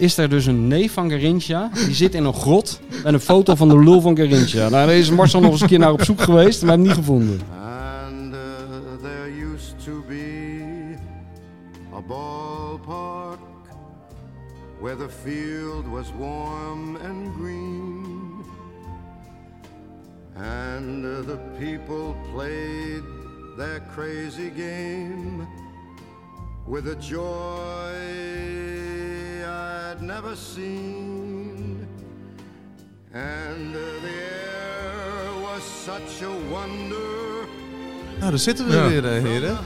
is er dus een neef van Garincha. Die zit in een grot met een foto van de lul van Garincha. Nou, daar is Marcel nog eens een keer naar op zoek geweest, maar hem niet gevonden. And uh, there used to be a ballpark where the field was warm and green. And uh, the people played their crazy game with a joy I'd never seen. And uh, the air was such a wonder. Nou, daar zitten we Ja. weer, eh, heren.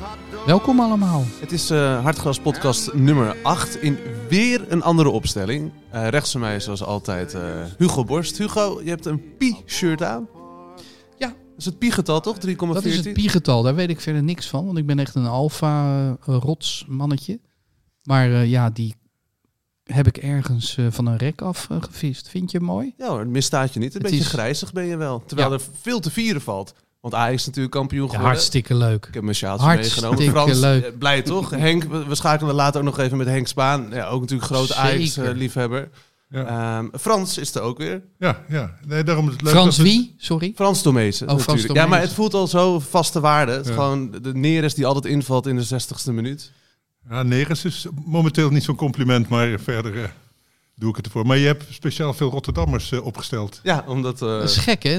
Welkom allemaal. Het is eh Hartgras podcast nummer 8 in weer een andere opstelling. Eh, rechts van mij is zoals altijd eh, Hugo Borst. Hugo, je hebt een Pi-shirt aan. Is het Pi-getal toch? 3,14? Dat is het piegetal. Daar weet ik verder niks van. Want ik ben echt een alfa-rots mannetje. Maar eh, ja, die heb ik ergens eh, van een rek af eh, gevist. Vind je hem mooi? Ja hoor, het misstaat je niet. Een Het beetje is- grijzig ben je wel. Terwijl Ja. er veel te vieren valt. Want Ajax is natuurlijk kampioen Ja, geworden. hartstikke leuk. Ik heb mijn sjaaltje Hartstikke meegenomen. Frans, leuk. eh, blij toch? Henk, we, schakelen later ook nog even met Henk Spaan. Ja, ook natuurlijk grote. Ajax-liefhebber. Ja, Frans is er ook weer. ja, ja. Nee, daarom is het leuk. Frans het- wie? Sorry. Frans Tomezen. Oh, Frans natuurlijk. Ja, maar het voelt al zo vaste waarde. Het Ja. gewoon de Neres die altijd invalt in de 60ste minuut. Ja, Neres is momenteel niet zo'n compliment, maar verder eh, doe ik het ervoor. Maar je hebt speciaal veel Rotterdammers eh, opgesteld. Ja, omdat... eh, Dat is gek, hè?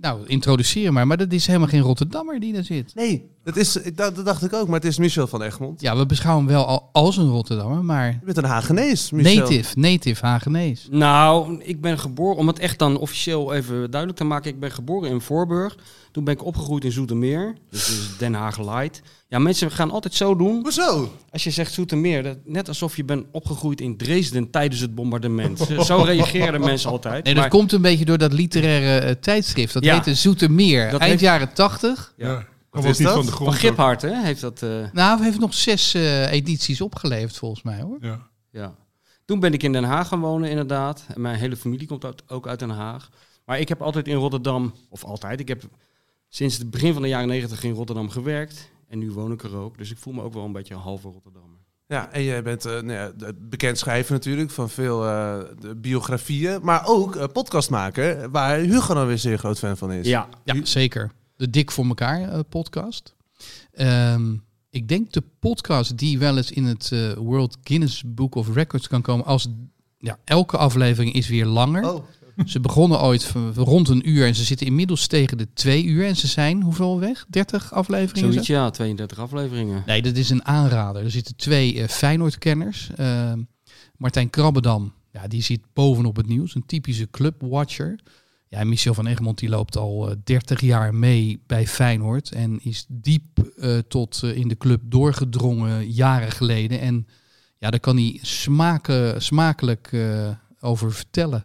Nou, introduceer maar. Maar dat is helemaal geen Rotterdammer die daar zit. Nee, dat, is, ik- dat, dat dacht ik ook. Maar het is Michel van Egmond. Ja, we beschouwen hem wel al als een Rotterdammer, maar Je bent een Hagenees, Michel. native, native Hagenees. Nou, ik ben geboren, om het echt dan officieel even duidelijk te maken. Ik ben geboren in Voorburg. Toen ben ik opgegroeid in Zoetermeer. Dus is Den Haag Light. Ja, mensen gaan altijd zo doen. Hoezo? Als je zegt Zoetermeer, dat, net alsof je bent opgegroeid in Dresden tijdens het bombardement. Zo reageren mensen altijd. Nee, dat Maar- komt een beetje door dat literaire eh, tijdschrift. Dat Ja. heette Zoetermeer. Dat Eind heeft- jaren tachtig. Ja. Ja. Wat Kwam is dat? van de grond. Van Giphart, hè, heeft dat... eh, Nou, hij heeft nog zes eh, edities opgeleverd volgens mij hoor. Ja. Ja. Toen ben ik in Den Haag gaan wonen, inderdaad. En mijn hele familie komt uit- ook uit Den Haag. Maar ik heb altijd in Rotterdam, of altijd, ik heb sinds het begin van de jaren negentig in Rotterdam gewerkt. En nu woon ik er ook. Dus ik voel me ook wel een beetje een halve Rotterdammer. Ja, en jij bent eh, nou ja, de- bekend schrijver natuurlijk van veel eh, biografieën. Maar ook eh, podcastmaker, waar Hugo dan weer zeer groot fan van is. Ja, Ja, zeker. De Dik voor elkaar podcast. Ehm, ik denk de podcast die wel eens in het World Guinness Book of Records kan komen als ja, elke aflevering is weer langer. Oh, Ze begonnen ooit rond een uur en ze zitten inmiddels tegen de twee uur en ze zijn hoeveel weg? 30 afleveringen? zoiets ja, 32 afleveringen. Nee, dat is een aanrader. Er zitten twee eh Feyenoord-kenners. Ehm, Martijn Krabbedam, ja, die zit bovenop het nieuws. Een typische clubwatcher. Ja, Michel van Egmond die loopt al eh, 30 jaar mee bij Feyenoord. En is diep eh, tot eh, in de club doorgedrongen jaren geleden. En ja, daar kan hij smaken, smakelijk eh, over vertellen.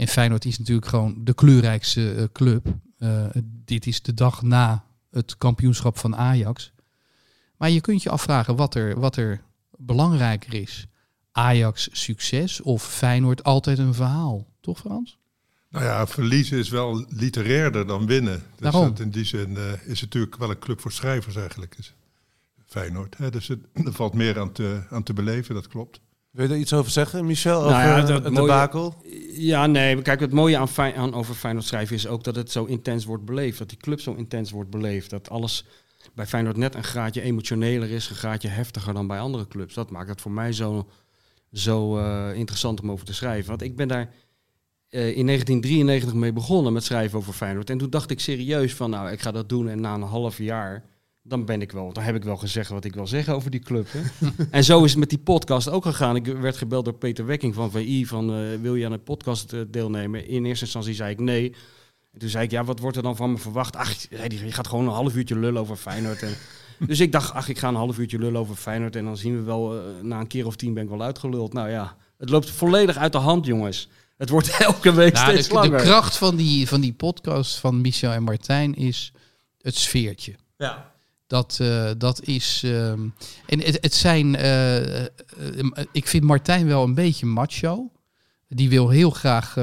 En Feyenoord is natuurlijk gewoon de kleurrijkste eh, club. Eh, dit is de dag na het kampioenschap van Ajax. Maar je kunt je afvragen wat er, wat er belangrijker is. Ajax succes of Feyenoord altijd een verhaal. Toch Frans? Nou ja, verliezen is wel literairder dan winnen. Dus dat in die zin eh, is het natuurlijk wel een club voor schrijvers eigenlijk. Is Feyenoord. Hè? Dus het, er valt meer aan te, aan te beleven, dat klopt. Wil je er iets over zeggen, Michel? Nou over ja, dat het mooie- debakel? Ja, nee, kijk, het mooie aan over Feyenoord schrijven is ook dat het zo intens wordt beleefd. Dat die club zo intens wordt beleefd. Dat alles bij Feyenoord net een graadje emotioneler is, een graadje heftiger dan bij andere clubs. Dat maakt het voor mij zo, zo eh, interessant om over te schrijven. Want ik ben daar eh, in 1993 mee begonnen met schrijven over Feyenoord. En toen dacht ik serieus van, nou, ik ga dat doen. En na een half jaar, dan ben ik wel, dan heb ik wel gezegd wat ik wil zeggen over die club. Hè. en zo is het met die podcast ook gegaan. Ik werd gebeld door Peter Wekking van VI van, eh, wil je aan een podcast eh, deelnemen? In eerste instantie zei ik nee. En toen zei ik, ja, wat wordt er dan van me verwacht? Ach, je gaat gewoon een half uurtje lullen over Feyenoord. En, dus ik dacht, ach, ik ga een half uurtje lullen over Feyenoord. En dan zien we wel, eh, na een keer of tien ben ik wel uitgeluld. Nou ja, het loopt volledig uit de hand, jongens. Het wordt elke week Nou, steeds de, de langer. kracht van die, van die podcast van Michel en Martijn is het sfeertje. Ja. Dat, eh, dat is. ehm, en het, het zijn. eh, eh, ik vind Martijn wel een beetje macho. Die wil heel graag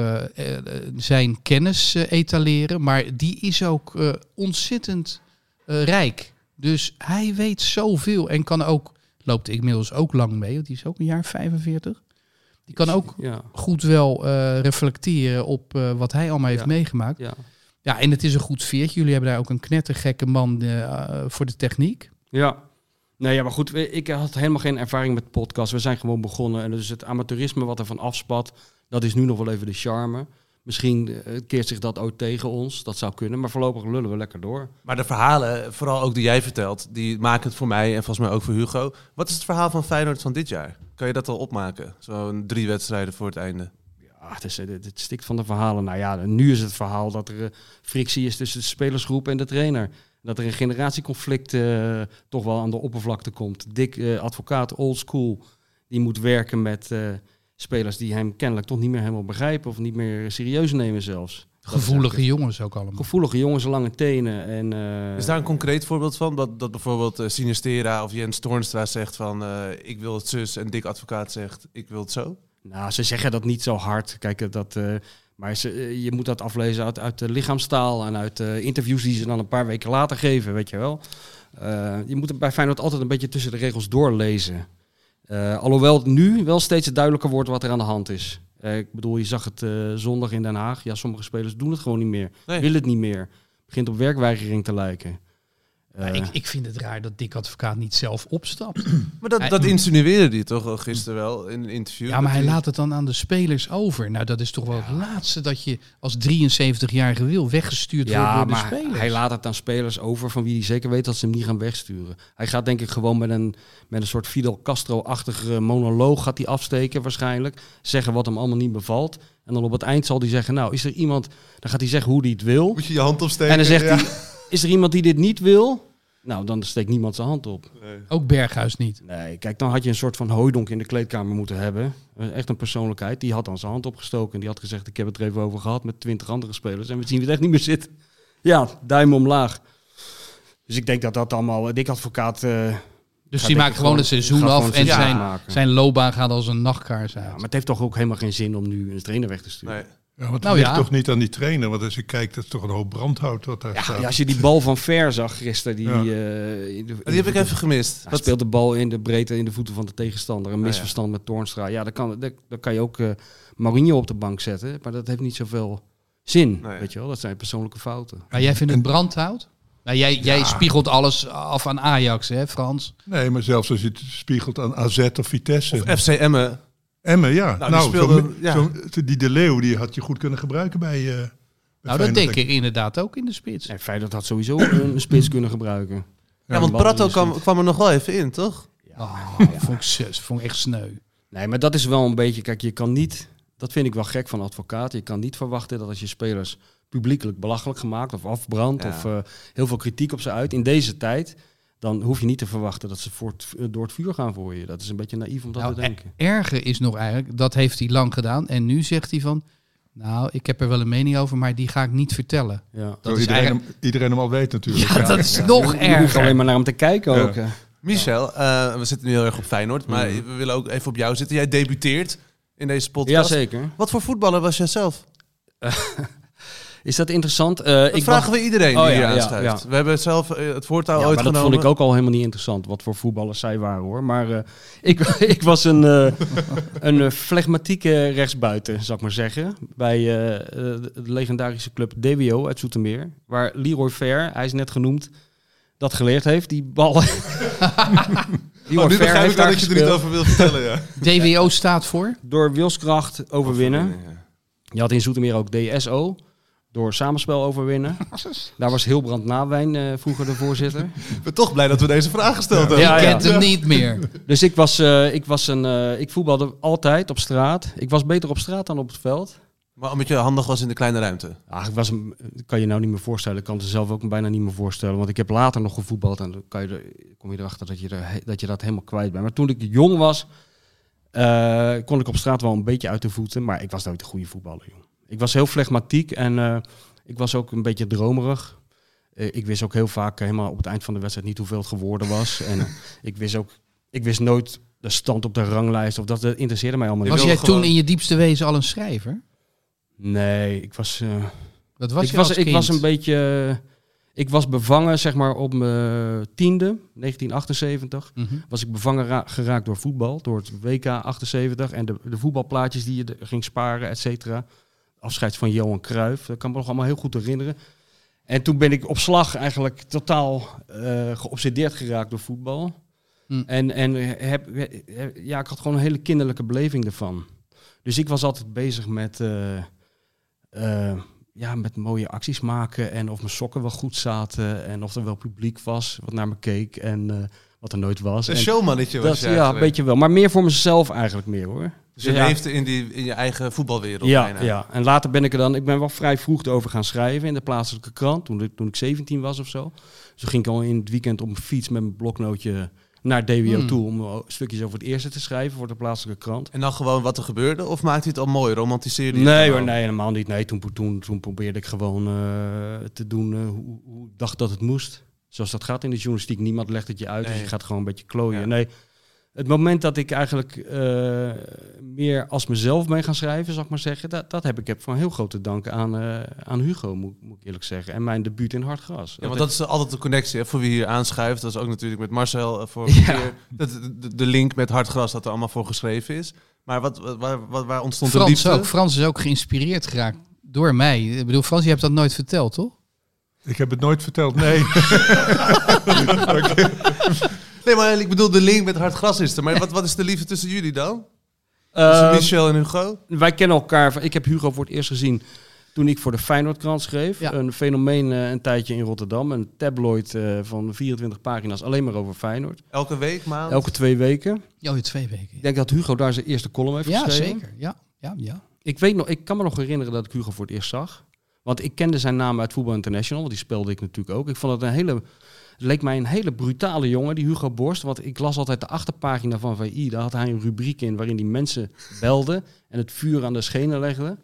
zijn kennis etaleren. Maar die is ook ontzettend rijk. Dus hij weet zoveel. En kan ook. Loopt inmiddels ook lang mee. Want die is ook een jaar 45. Die kan ook Ja, goed wel reflecteren op wat hij allemaal heeft Ja. meegemaakt. ja. Ja, en het is een goed veertje. Jullie hebben daar ook een knettergekke man eh, voor de techniek. Ja. Nee, ja, maar goed, ik had helemaal geen ervaring met podcasts. We zijn gewoon begonnen. En dus het amateurisme wat er van afspat, dat is nu nog wel even de charme. Misschien eh, keert zich dat ook tegen ons. Dat zou kunnen. Maar voorlopig lullen we lekker door. Maar de verhalen, vooral ook die jij vertelt, die maken het voor mij en volgens mij ook voor Hugo. Wat is het verhaal van Feyenoord van dit jaar? Kan je dat al opmaken? Zo'n drie wedstrijden voor het einde. Ja, het, is, eh, het, het stikt van de verhalen. Nou ja, nu is het verhaal dat er eh, frictie is tussen de spelersgroep en de trainer. Dat er een generatieconflict eh, toch wel aan de oppervlakte komt. Dick, eh, advocaat, old school, die moet werken met eh, spelers die hem kennelijk toch niet meer helemaal begrijpen of niet meer serieus nemen zelfs. Gevoelige jongens ook allemaal. het- Gevoelige jongens, lange tenen. En, eh, Is daar een concreet voorbeeld van? Dat, dat bijvoorbeeld Sinistera of Jens Toornstra zegt van eh, ik wil het zus en Dick Advocaat zegt ik wil het zo? Nou, ze zeggen dat niet zo hard. Kijk, eh, dat, eh, maar ze, eh, je moet dat aflezen uit, uit de lichaamstaal en uit de interviews die ze dan een paar weken later geven, weet je wel. Je moet het bij Feyenoord altijd een beetje tussen de regels doorlezen. Alhoewel het nu wel steeds duidelijker wordt wat er aan de hand is. Ik bedoel, je zag het zondag in Den Haag. Ja, sommige spelers doen het gewoon niet meer. Nee. Willen het niet meer. Begint op werkweigering te lijken. Ja, Eh, ik, ik vind het raar dat Dick Advocaat niet zelf opstapt. Maar dat, Hij- dat insinueerde hij toch al gisteren wel in een interview? Ja, maar hij laat het dan aan de spelers over. Nou, dat is toch wel het laatste dat je als 73-jarige wil weggestuurd wordt Ja, door de maar spelers. hij laat het aan spelers over van wie hij zeker weet dat ze hem niet gaan wegsturen. Hij gaat denk ik gewoon met een, met een soort Fidel Castro-achtige monoloog gaat hij afsteken waarschijnlijk. Zeggen wat hem allemaal niet bevalt. En dan op het eind zal hij zeggen, nou is er iemand, dan gaat hij zeggen hoe hij het wil. Moet je je hand opsteken? En dan zegt Ja. hij, is er iemand die dit niet wil? Nou, dan steekt niemand zijn hand op. Ook Berghuis niet. Nee, kijk, dan had je een soort van hooidonk in de kleedkamer moeten hebben. Eh, Echt een persoonlijkheid. Die had dan zijn hand opgestoken. En die had gezegd, ik heb het er even over gehad met twintig andere spelers. En we zien het echt niet meer zitten. Ja, duim omlaag. Dus ik denk dat dat allemaal... Dik advocaat... eh, Dus die maakt gewoon het seizoen af en het seizoen zijn, zijn loopbaan gaat als een nachtkaars uit. Ja, maar het heeft toch ook helemaal geen zin om nu een trainer weg te sturen. Nee. Ja, want het Nou ligt ja. toch niet aan die trainer. Want als je kijkt, dat is toch een hoop brandhout wat daar Ja, staat. ja, als je die bal van Ver zag gisteren, die, Ja. eh, de- Die heb ik even gemist. Hij Wat- speelt de bal in de breedte in de voeten van de tegenstander. Een ja. misverstand met Toornstra. Ja, dan kan, dan, dan kan je ook eh Mourinho op de bank zetten. Maar dat heeft niet zoveel zin. Nee. Weet je wel, dat zijn persoonlijke fouten. Maar jij vindt het brandhout? Nou, jij, jij spiegelt alles af aan Ajax, hè Frans? Nee, maar zelfs als je het spiegelt aan AZ of Vitesse. Of FC Emmen. Emmen, ja. Nou, Nou, die speelde- zo- ja. zo- die De Leeuw die had je goed kunnen gebruiken bij... eh, bij Nou, dat denk ik inderdaad ook in de spits. En Feyenoord had sowieso een spits kunnen gebruiken. Ja, want Prato kwam, kwam er nog wel even in, toch? Oh, vond, ik, vond ik echt sneu. Nee, maar dat is wel een beetje... Kijk, je kan niet... Dat vind ik wel gek van advocaat. Je kan niet verwachten dat als je spelers publiekelijk belachelijk gemaakt of afbrandt... Ja. of eh, heel veel kritiek op ze uit in deze tijd... dan hoef je niet te verwachten dat ze voor het, door het vuur gaan voor je. Dat is een beetje naïef om dat Nou, te denken. Erger is nog eigenlijk, dat heeft hij lang gedaan. En nu zegt hij van, nou, ik heb er wel een mening over, maar die ga ik niet vertellen. Ja. Dat Zo is iedereen, eigenlijk... hem, iedereen hem al weet natuurlijk. Ja, dat is nog Je hoeft alleen erger. maar naar hem te kijken Ja. ook. Michel, eh, we zitten nu heel erg op Feyenoord, maar we willen ook even op jou zitten. Jij debuteert in deze podcast. Jazeker. Wat voor voetballer was jij zelf? Is dat interessant? Eh, Dat ik vragen we iedereen Oh, die ja, hier ja, aanschuift. ja. We hebben zelf eh, het voortouw Ja, ooit maar dat genomen. vond ik ook al helemaal niet interessant, wat voor voetballers zij waren hoor. Maar eh, ik, ik was een, eh, een flegmatieke rechtsbuiten, zal ik maar zeggen. Bij de legendarische club DWO uit Zoetermeer. Waar Leroy Fair, hij is net genoemd, dat geleerd heeft. Die bal... Oh, nu begrijp ik dat je er niet over wilt vertellen. Ja. DWO staat voor? Door wilskracht overwinnen. Ja. Je had in Zoetermeer ook DSO. Door samenspel overwinnen. Daar was Hilbrand Nawijn eh, vroeger de voorzitter. Ik ben toch blij dat we deze vraag gesteld hebben. Ja, kent hem niet meer. Dus ik was, eh, ik was een, eh, ik voetbalde altijd op straat. Ik was beter op straat dan op het veld. Maar omdat je handig was in de kleine ruimte. Ah, ik was een, kan je nou niet meer voorstellen. Ik kan het zelf ook bijna niet meer voorstellen. Want ik heb later nog gevoetbald en dan kan je er, kom je erachter dat je, er, dat je dat helemaal kwijt bent. Maar toen ik jong was, eh, kon ik op straat wel een beetje uit de voeten, maar ik was nooit een goede voetballer. Joh. Ik was heel flegmatiek en eh, ik was ook een beetje dromerig. Eh, ik wist ook heel vaak helemaal op het eind van de wedstrijd niet hoeveel het geworden was. en eh, ik wist ook, ik wist nooit de stand op de ranglijst of dat, dat interesseerde mij allemaal Was niet. wilde jij toen in je diepste wezen al een schrijver? Nee, ik was, eh, Wat was ik je was, als ik kind? was een beetje, eh, ik was bevangen zeg maar op mijn tiende, 1978. Mhm. was ik bevangen ra- geraakt door voetbal, door het WK 78 en de, de voetbalplaatjes die je ging sparen, et cetera. Afscheid van Johan Cruijff, dat kan me nog allemaal heel goed herinneren. En toen ben ik op slag eigenlijk totaal eh geobsedeerd geraakt door voetbal. Hm. En, en heb, heb- ja, ik had gewoon een hele kinderlijke beleving ervan. Dus ik was altijd bezig met, eh, eh, ja, met mooie acties maken en of mijn sokken wel goed zaten en of er wel publiek was wat naar me keek en wat er nooit was. Een En showmannetje was dat, je ja, een beetje wel. Maar meer voor mezelf eigenlijk meer hoor. Dus je ja. leefde in, die, in je eigen voetbalwereld Ja, bijna. ja, en later ben ik er dan, ik ben wel vrij vroeg erover gaan schrijven in de plaatselijke krant, toen ik, toen ik 17 was of zo. Dus toen ging ik al in het weekend op mijn fiets met mijn bloknootje naar DWO Hmm. toe om eh, stukjes over het eerste te schrijven voor de plaatselijke krant. En dan gewoon wat er gebeurde? Of maakte je het al mooi? Romantiseerde je Nee hoor, nee, helemaal niet. Nee, toen, toen, toen probeerde ik gewoon eh, te doen eh, hoe, hoe ik dacht dat het moest. Zoals dat gaat in de journalistiek. Niemand legt het je uit, dus je gaat gewoon een beetje klooien. Ja. Nee, het moment dat ik eigenlijk eh, meer als mezelf ben gaan schrijven, zal ik maar zeggen, dat, dat heb ik heb van heel grote dank aan, eh, aan Hugo, moet, moet ik eerlijk zeggen. En mijn debuut in Hartgras. Ja, want dat is altijd de connectie hè, voor wie hier aanschuift. Dat is ook natuurlijk met Marcel eh, voor Ja. keer. Dat, de, de link met Hartgras dat er allemaal voor geschreven is. Maar wat, wat, waar, waar, waar ontstond de Frans liefde? ook. Frans is ook geïnspireerd geraakt door mij. Ik bedoel, Frans, je hebt dat nooit verteld, toch? Ik heb het nooit verteld, nee. Nee, maar ik bedoel, de link met Hartgras is er. Maar wat, wat is de liefde tussen jullie dan? Tussen Eh, Michel en Hugo? wij kennen elkaar. Ik heb Hugo voor het eerst gezien toen ik voor de Feyenoordkrant schreef. Ja. Een fenomeen eh, een tijdje in Rotterdam. Een tabloid eh, van 24 pagina's alleen maar over Feyenoord. Elke week, maand? Elke twee weken. Ja, je twee weken. Ik denk dat Hugo daar zijn eerste column heeft Ja, geschreven. zeker. Ja, ja, ja. Ik, weet nog, ik kan me nog herinneren dat ik Hugo voor het eerst zag. Want ik kende zijn naam uit Voetbal International, want die speelde ik natuurlijk ook. Ik vond het een hele, het leek mij een hele brutale jongen, die Hugo Borst. Want ik las altijd de achterpagina van VI. Daar had hij een rubriek in waarin die mensen belden en het vuur aan de schenen legden.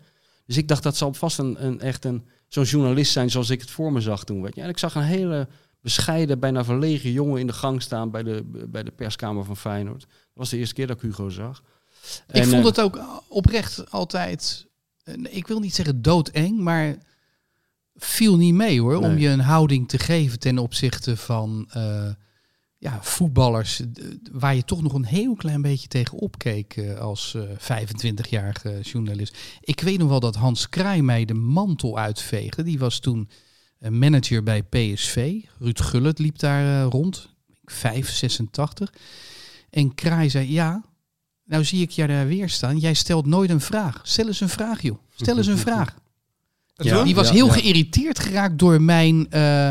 Dus ik dacht, dat zal vast een, een echt een, zo'n journalist zijn zoals ik het voor me zag toen. Weet je. En ik zag een hele bescheiden, bijna verlegen jongen in de gang staan bij de, bij de perskamer van Feyenoord. Dat was de eerste keer dat ik Hugo zag. Ik En, vond eh, het ook oprecht altijd, ik wil niet zeggen doodeng, maar viel niet mee hoor. Om je een houding te geven ten opzichte van eh, ja, voetballers eh, waar je toch nog een heel klein beetje tegen opkeek eh, als eh 25-jarige journalist. Ik weet nog wel dat Hans Kraai mij de mantel uitveegde. Die was toen eh, manager bij PSV. Ruud Gullit liep daar eh, rond, 5, 86. En Kraai zei, ja, nou zie ik jou daar weer staan. Jij stelt nooit een vraag. Stel eens een vraag, joh. Stel eens een vraag. Ja. Die was heel ja. geïrriteerd geraakt door mijn eh,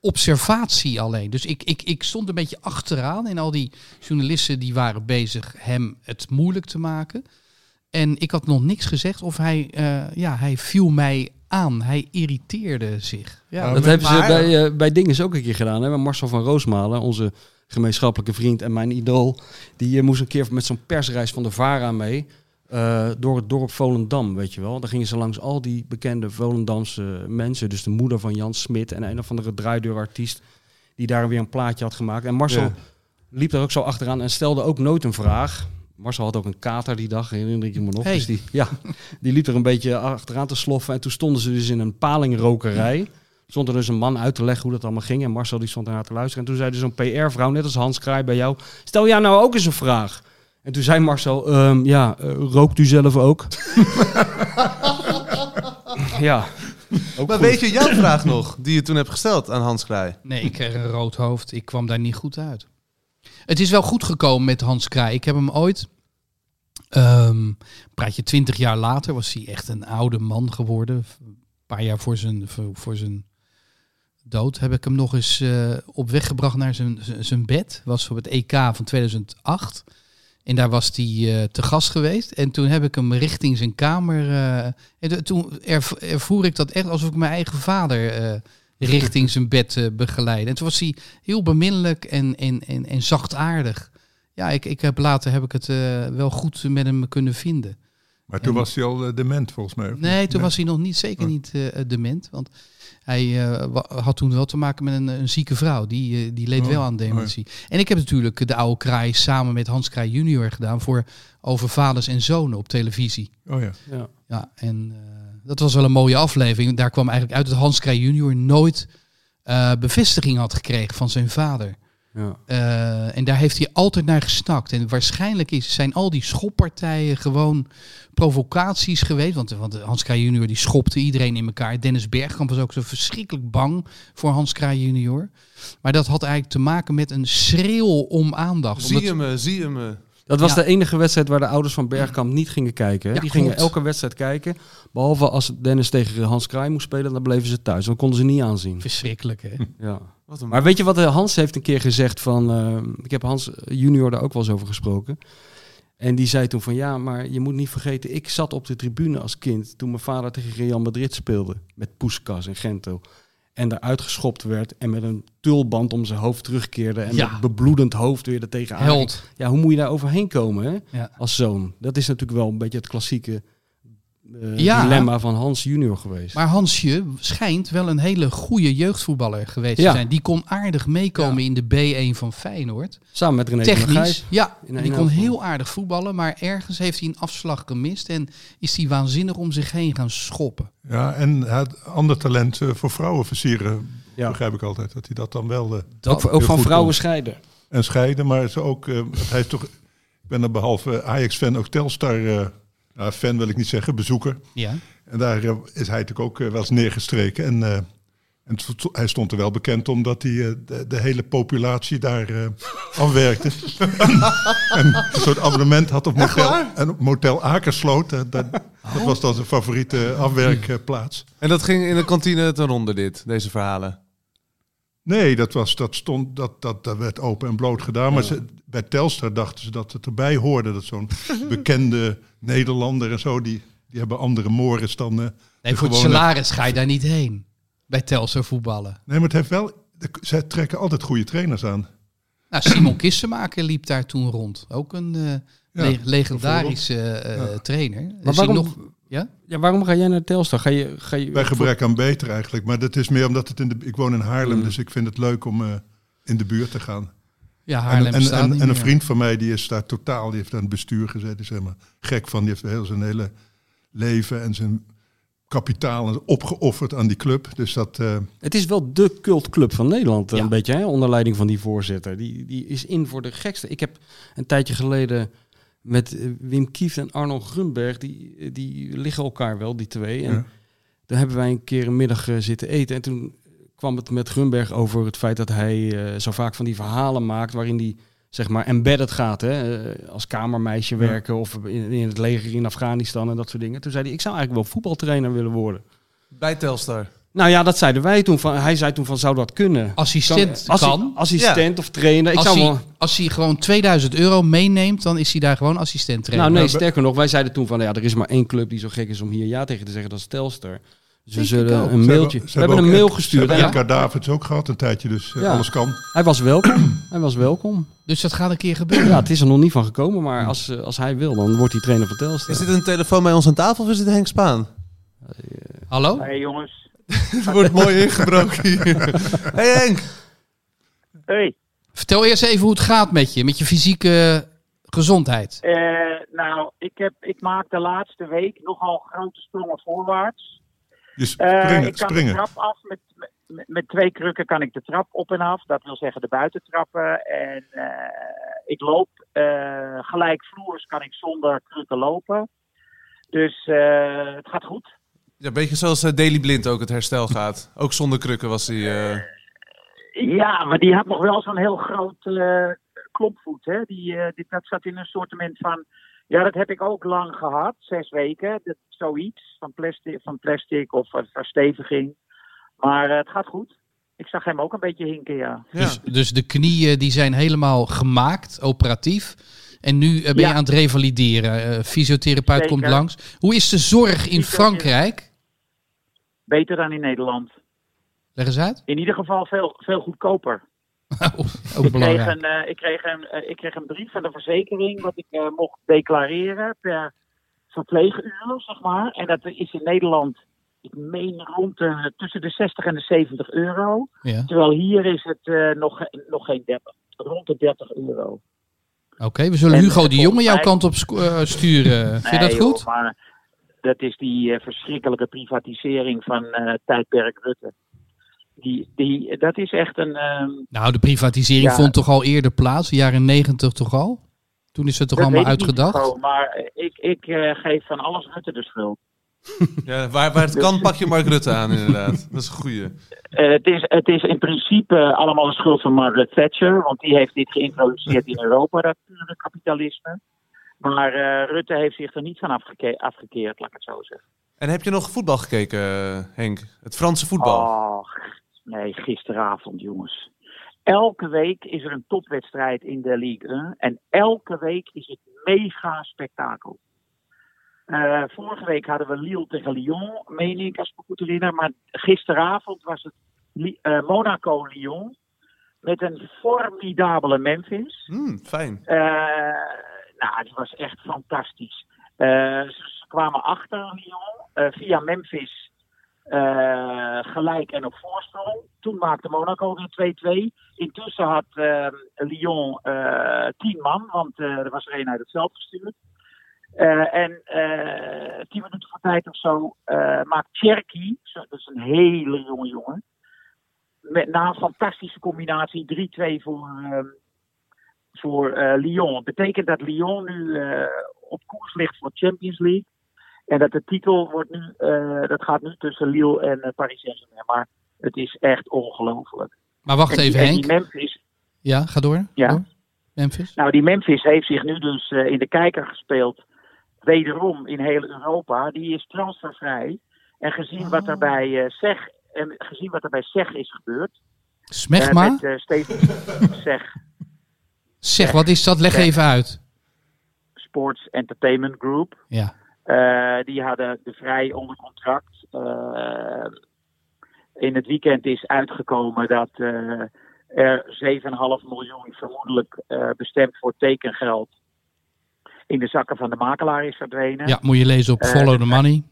observatie alleen. Dus ik, ik, ik stond een beetje achteraan en al die journalisten die waren bezig hem het moeilijk te maken. En ik had nog niks gezegd of hij, eh, ja, hij viel mij aan. Hij irriteerde zich. Ja, Dat hebben ze bij, eh bij Dinges ook een keer gedaan. Hè? Marcel van Roosmalen, onze gemeenschappelijke vriend en mijn idool. Die eh, moest een keer met zo'n persreis van de VARA mee. eh, door het dorp Volendam, weet je wel. Daar gingen ze langs al die bekende Volendamse mensen. Dus de moeder van Jan Smit en een of andere draaideurartiest. Die daar weer een plaatje had gemaakt. En Marcel Ja. liep daar ook zo achteraan en stelde ook nooit een vraag. Marcel had ook een kater die dag, herinner ik me nog. Hey. Dus die, ja, die liep er een beetje achteraan te sloffen. En toen stonden ze dus in een palingrokerij. Stond er dus een man uit te leggen hoe dat allemaal ging. En Marcel die stond ernaar te luisteren. En toen zei dus zo'n PR-vrouw, net als Hans Kraai bij jou... Stel jij nou ook eens een vraag. En toen zei Marcel, "Ehm, ja, eh, rookt u zelf ook? ja. Ook Maar goed. weet je jouw vraag nog, die je toen hebt gesteld aan Hans Kraai? Nee, ik kreeg een rood hoofd. Ik kwam daar niet goed uit. Het is wel goed gekomen met Hans Kraai. Ik heb hem ooit, ehm praat je twintig jaar later, was hij echt een oude man geworden. Een paar jaar voor zijn, voor, zijn dood heb ik hem nog eens eh, op weg gebracht naar zijn, zijn- bed. Was op het EK van 2008. En daar was hij eh, te gast geweest. En toen heb ik hem richting zijn kamer. eh, en to- toen erv- ervoer ik dat echt alsof ik mijn eigen vader richting zijn bed eh, begeleidde. En toen was hij heel beminnelijk en, en, en, en zachtaardig. ja, ik, ik heb later heb ik het eh, wel goed met hem kunnen vinden. Maar toen En- was hij al eh, dement volgens mij. Nee, toen was hij nog niet, zeker Oh. niet eh, dement. Want hij eh, had toen wel te maken met een, een zieke vrouw. Die, die leed Oh, wel aan dementie. En ik heb natuurlijk de oude kraai samen met Hans Kraai junior gedaan voor over vaders en zonen op televisie. Oh ja. Ja. Ja, en eh, dat was wel een mooie aflevering. Daar kwam eigenlijk uit dat Hans Kraai junior nooit eh, bevestiging had gekregen van zijn vader. Ja. Eh, en daar heeft hij altijd naar gesnakt. En waarschijnlijk is, zijn al die schoppartijen gewoon provocaties geweest. Want, want Hans Kraaij junior die schopte iedereen in elkaar. Dennis Bergkamp was ook zo verschrikkelijk bang voor Hans Kraaij junior. Maar dat had eigenlijk te maken met een schreeuw om aandacht. Zie je me, zie je me. Dat was Ja. de enige wedstrijd waar de ouders van Bergkamp niet gingen kijken. Hè? Ja, die gingen elke wedstrijd kijken. Behalve als Dennis tegen Hans Kraai moest spelen, dan bleven ze thuis. Dan konden ze niet aanzien. Verschrikkelijk, hè? Ja. Wat een Maar weet je wat eh, Hans heeft een keer gezegd van... eh, ik heb Hans junior daar ook wel eens over gesproken. En die zei toen van ja, maar je moet niet vergeten... ik zat op de tribune als kind toen mijn vader tegen Real Madrid speelde. Met Puskas en Gento. En daar uitgeschopt werd en met een tulband om zijn hoofd terugkeerde... en Ja. met bebloedend hoofd weer er tegenaan. Held. Ja, hoe moet je daar overheen komen hè? Ja. als zoon? Dat is natuurlijk wel een beetje het klassieke eh, Ja. dilemma van Hans junior geweest. Maar Hansje schijnt wel een hele goede jeugdvoetballer geweest Ja. te zijn. Die kon aardig meekomen in de B1 van Feyenoord. Samen met René van der Technisch, Gijs. ja. Die kon heel aardig voetballen, maar ergens heeft hij een afslag gemist en is hij waanzinnig om zich heen gaan schoppen. ja, en had ander talent eh, voor vrouwen versieren. Ja. Begrijp ik altijd. Dat hij dat dan wel... eh, Ook, ook van vrouwen kon. scheiden. en scheiden, maar ze ook... eh, hij is toch... Ik ben er behalve Ajax-fan ook Telstar... nou, fan wil ik niet zeggen, bezoeker. Ja. En daar eh, is hij natuurlijk ook eh, wel eens neergestreken. En, eh, en hij stond er wel bekend omdat hij eh, de, de hele populatie daar eh, afwerkte. en een soort abonnement had op motel, en op motel Akersloot. Dat, dat was dan zijn favoriete afwerkplaats. En dat ging in de kantine ten ronde dit, deze verhalen. Nee, dat, was, dat, stond, dat, dat, dat werd open en bloot gedaan. Maar ze, bij Telstar dachten ze dat het erbij hoorde. Dat zo'n bekende Nederlander en zo, die, die hebben andere mores dan... eh, Nee, de voor het salaris ga je daar niet heen. Bij Telstar voetballen. Nee, maar het heeft wel... de- Zij trekken altijd goede trainers aan. Nou, Simon Kissenmaker liep daar toen rond. Ook een eh, Ja, le- legendarische eh, Ja. trainer. Maar waarom, nog, ja? ja, waarom ga jij naar Telstar? Ga je, ga je, Bij gebrek aan beter eigenlijk. Maar dat is meer omdat het in de... Ik woon in Haarlem, Mm. dus ik vind het leuk om eh, in de buurt te gaan. Ja, En, Haarlem en, en, niet en een vriend van mij die is daar totaal... Die heeft aan het bestuur gezet. Is helemaal gek van. Die heeft heel zijn hele leven en zijn kapitaal opgeofferd aan die club. Dus dat... eh, Het is wel de cultclub van Nederland, eh, Ja. een beetje, hè, onder leiding van die voorzitter. Die, die is in voor de gekste. Ik heb een tijdje geleden met eh, Wim Kieft en Arno Grunberg, die, die liggen elkaar wel, die twee. En Ja. daar hebben wij een keer een middag eh, zitten eten. En toen kwam het met Grunberg over het feit dat hij eh, zo vaak van die verhalen maakt waarin hij zeg maar embedded gaat, hè, eh, als kamermeisje Ja. werken of in, in het leger in Afghanistan en dat soort dingen. Toen zei hij, ik zou eigenlijk wel voetbaltrainer willen worden. Bij Telstar. Nou ja, dat zeiden wij toen. Van, hij zei toen van, zou dat kunnen? Assistent Als- kan. assistent of trainer. Ik als, zou hij, wel... als hij gewoon 2000 euro meeneemt, dan is hij daar gewoon assistent trainer. Nou nee, Maar- sterker nog, wij zeiden toen van, ja, er is maar één club die zo gek is om hier ja tegen te zeggen, dat is Telstar. Dus we zullen een ze mailtje... hebben- ze we hebben een mail gestuurd. Ze hebben en Edgar Davids ook gehad een tijdje, dus eh, Ja. alles kan. Hij was welkom. hij was welkom. Dus dat gaat een keer gebeuren. Ja, het is er nog niet van gekomen, maar als, eh, als hij wil, dan wordt hij trainer van Telstar. Is dit een telefoon bij ons aan tafel of is dit Henk Spaan? Hallo? Hey jongens. Het wordt mooi ingebroken hier. Hey Henk. Hey. Vertel eerst even hoe het gaat met je, met je fysieke gezondheid. Eh, nou, ik, heb, ik maak de laatste week nogal grote sprongen voorwaarts. Dus springen, ik kan de trap af met, met, met twee krukken kan ik de trap op en af. Dat wil zeggen de buitentrappen. En eh, ik loop eh gelijkvloers kan ik zonder krukken lopen. Dus eh, het gaat goed. Ja, een beetje zoals eh, Daily Blind ook het herstel gaat. Ook zonder krukken was hij... eh, Ja, maar die had nog wel zo'n heel groot eh klopvoet. Hè? Die, eh, die, dat zat in een soortement van. Ja, dat heb ik ook lang gehad, zes weken. Dat, zoiets van plastic, van plastic of uh, versteviging. Maar eh, het gaat goed. Ik zag hem ook een beetje hinken, ja. ja. Dus, dus de knieën die zijn helemaal gemaakt, operatief. En nu eh, ben je aan het revalideren. Eh, fysiotherapeut Zeker. komt langs. Hoe is de zorg in Frankrijk? Beter dan in Nederland. Leg eens uit. In ieder geval veel, veel goedkoper. ook Ik kreeg, een, eh, ik, kreeg een, ik kreeg een brief van de verzekering wat ik mocht declareren per verpleeguur, zeg maar. En dat is in Nederland, ik meen rond de, tussen de 60 en de 70 euro. Ja. Terwijl hier is het nog, nog geen 30, rond de 30 euro. Oké, we zullen En, Hugo eh, de Jonge jouw kant op eh, sturen. Vind je dat goed? joh, maar dat is die eh, verschrikkelijke privatisering van eh, tijdperk Rutte. Die, die, dat is echt een... ehm, Nou, de privatisering Ja. vond toch al eerder plaats, de jaren negentig toch al? Toen is het toch dat allemaal weet ik niet uitgedacht? zo, maar eh, ik, ik eh, geef van alles Rutte de schuld. Ja, waar, waar het kan, pak je Mark Rutte aan, inderdaad. Dat is een goeie. Eh, het, is, het is in principe allemaal de schuld van Margaret Thatcher, want die heeft dit geïntroduceerd in Europa, dat pure kapitalisme. Maar eh, Rutte heeft zich er niet van afgeke- afgekeerd, laat ik het zo zeggen. En heb je nog voetbal gekeken, eh, Henk? Het Franse voetbal? Oh, nee, gisteravond, jongens. Elke week is er een topwedstrijd in de Ligue 1 en elke week is het mega spektakel. Eh, vorige week hadden we Lille tegen Lyon, meen ik, als ik me goed herinner. Maar gisteravond was het eh, Monaco-Lyon met een formidabele Memphis. Hmm, fijn. Eh, nou, die was echt fantastisch. Ze, kwamen achter Lyon via Memphis gelijk en op voorsprong. Toen maakte Monaco weer 2-2. Intussen had eh, Lyon tien man, want er was er een uit het veld gestuurd. Eh, en eh, tien minuten voor tijd of zo eh, maakt Cherky, dat is een hele jonge jongen, met, na een fantastische combinatie 3-2 voor, ehm, voor Lyon. Het betekent dat Lyon nu op koers ligt voor Champions League. En dat de titel wordt nu, dat gaat nu tussen Lille en Paris Saint-Germain. Maar het is echt ongelooflijk. Maar wacht En even, en Henk. Die Memphis, Ja, ga door. Ja. Door. Memphis. nou, die Memphis heeft zich nu dus in de kijker gespeeld. Wederom in heel Europa. Die is transfervrij. En gezien wat er bij eh SEG, en gezien wat er bij SEG is gebeurd. eh, Smegma? met eh Steven SEG, Zeg, wat is dat? Leg Zeg. even uit. Sports Entertainment Group. Ja. Eh, die hadden de Vrij onder contract. Eh, in het weekend is uitgekomen dat eh, er 7,5 miljoen vermoedelijk eh, bestemd voor tekengeld in de zakken van de makelaar is verdwenen. ja, moet je lezen op Eh, Follow the Money.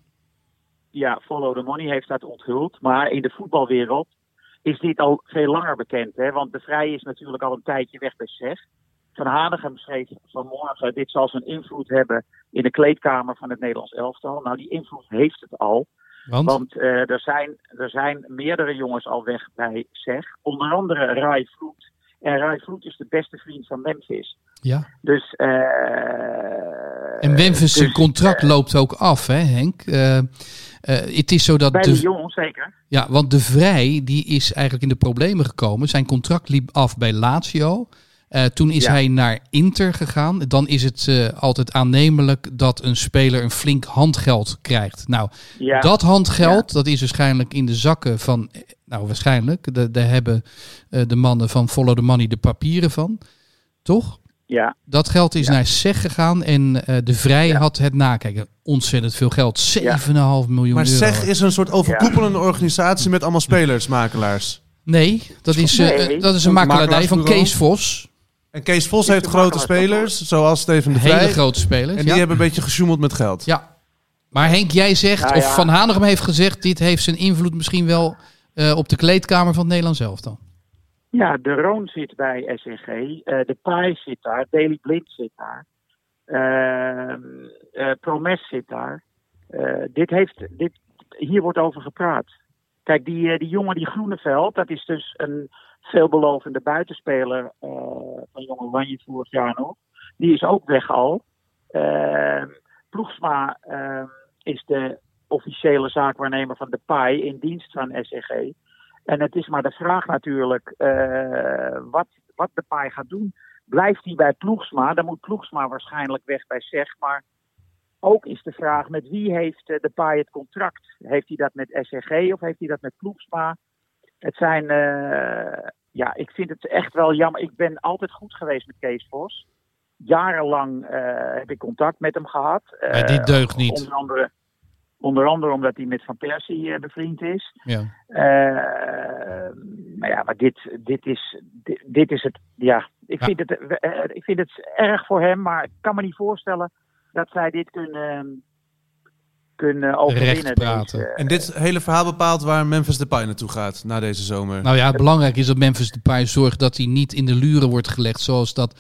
Ja, Follow the Money heeft dat onthuld. Maar in de voetbalwereld is dit al veel langer bekend. Hè? Want de Vrij is natuurlijk al een tijdje weg bij SEG. Van Hanegem schreef vanmorgen, dit zal zijn invloed hebben in de kleedkamer van het Nederlands elftal. Nou, die invloed heeft het al. Want? Want eh, er, zijn, er zijn meerdere jongens al weg bij SEG. Onder andere Rai Vloed. En Rai Vloed is de beste vriend van Memphis. Ja. Dus, eh En zijn dus, contract loopt ook af, hè Henk? Eh, eh, het is zo dat... Bij de- Lyon, zeker. Ja, want de Vrij die is eigenlijk in de problemen gekomen. Zijn contract liep af bij Lazio. Eh, toen is Ja. hij naar Inter gegaan. Dan is het eh, altijd aannemelijk dat een speler een flink handgeld krijgt. Nou, Ja. dat handgeld, dat is waarschijnlijk in de zakken van... eh, Nou, waarschijnlijk. de- Daar hebben eh, de mannen van Follow the Money de papieren van. Toch? Ja, Dat geld is naar SEG gegaan en eh, de Vrij Ja. had het nakijken. Ontzettend veel geld. 7,5 miljoen Maar euro. SEG is een soort overkoepelende organisatie met allemaal spelersmakelaars. Nee, dat is, eh, Nee. dat is een makelaardij van. Kees Vos. En Kees Vos heeft grote spelers, zoals Steven de Hele Vrij. grote spelers. En die ja. hebben een beetje gesjoemeld met geld. ja. Maar Henk, jij zegt, Nou of. Van Hanegem heeft gezegd... dit heeft zijn invloed misschien wel eh, op de kleedkamer van het Nederlands elftal. Ja, de Roon zit bij SNG. eh, de Pai zit daar. Daily Blind zit daar. ehm, eh, Promes zit daar. Eh, dit heeft, dit, hier wordt over gepraat. Kijk, die, die jongen, die Groeneveld, dat is dus een veelbelovende buitenspeler van Jong Oranje vorig jaar nog. Die is ook weg al. Ehm, Ploegsma ehm, is de officiële zaakwaarnemer van de PAI in dienst van SNG. En het is maar de vraag natuurlijk eh, wat, wat de paai gaat doen. Blijft hij bij Ploegsma? Dan moet Ploegsma waarschijnlijk weg bij SEG. Maar ook is de vraag met wie heeft eh, de paai het contract? Heeft hij dat met SEG of heeft hij dat met Ploegsma? Het zijn, eh, ja, ik vind het echt wel jammer. Ik ben altijd goed geweest met Kees Vos. Jarenlang heb ik contact met hem gehad. Ja, Eh, dit deugt niet. Onder andere, onder andere omdat hij met Van Persie eh, bevriend is. Ja. Eh, maar ja, maar dit, dit, is, dit, dit is het. Ja, ik, Ja. Vind het, eh, ik vind het erg voor hem, maar ik kan me niet voorstellen dat zij dit kunnen, kunnen overwinnen. Praten. deze- En dit hele verhaal bepaalt waar Memphis Depay naartoe gaat na deze zomer. Nou ja, belangrijk is dat Memphis Depay zorgt dat hij niet in de luren wordt gelegd zoals dat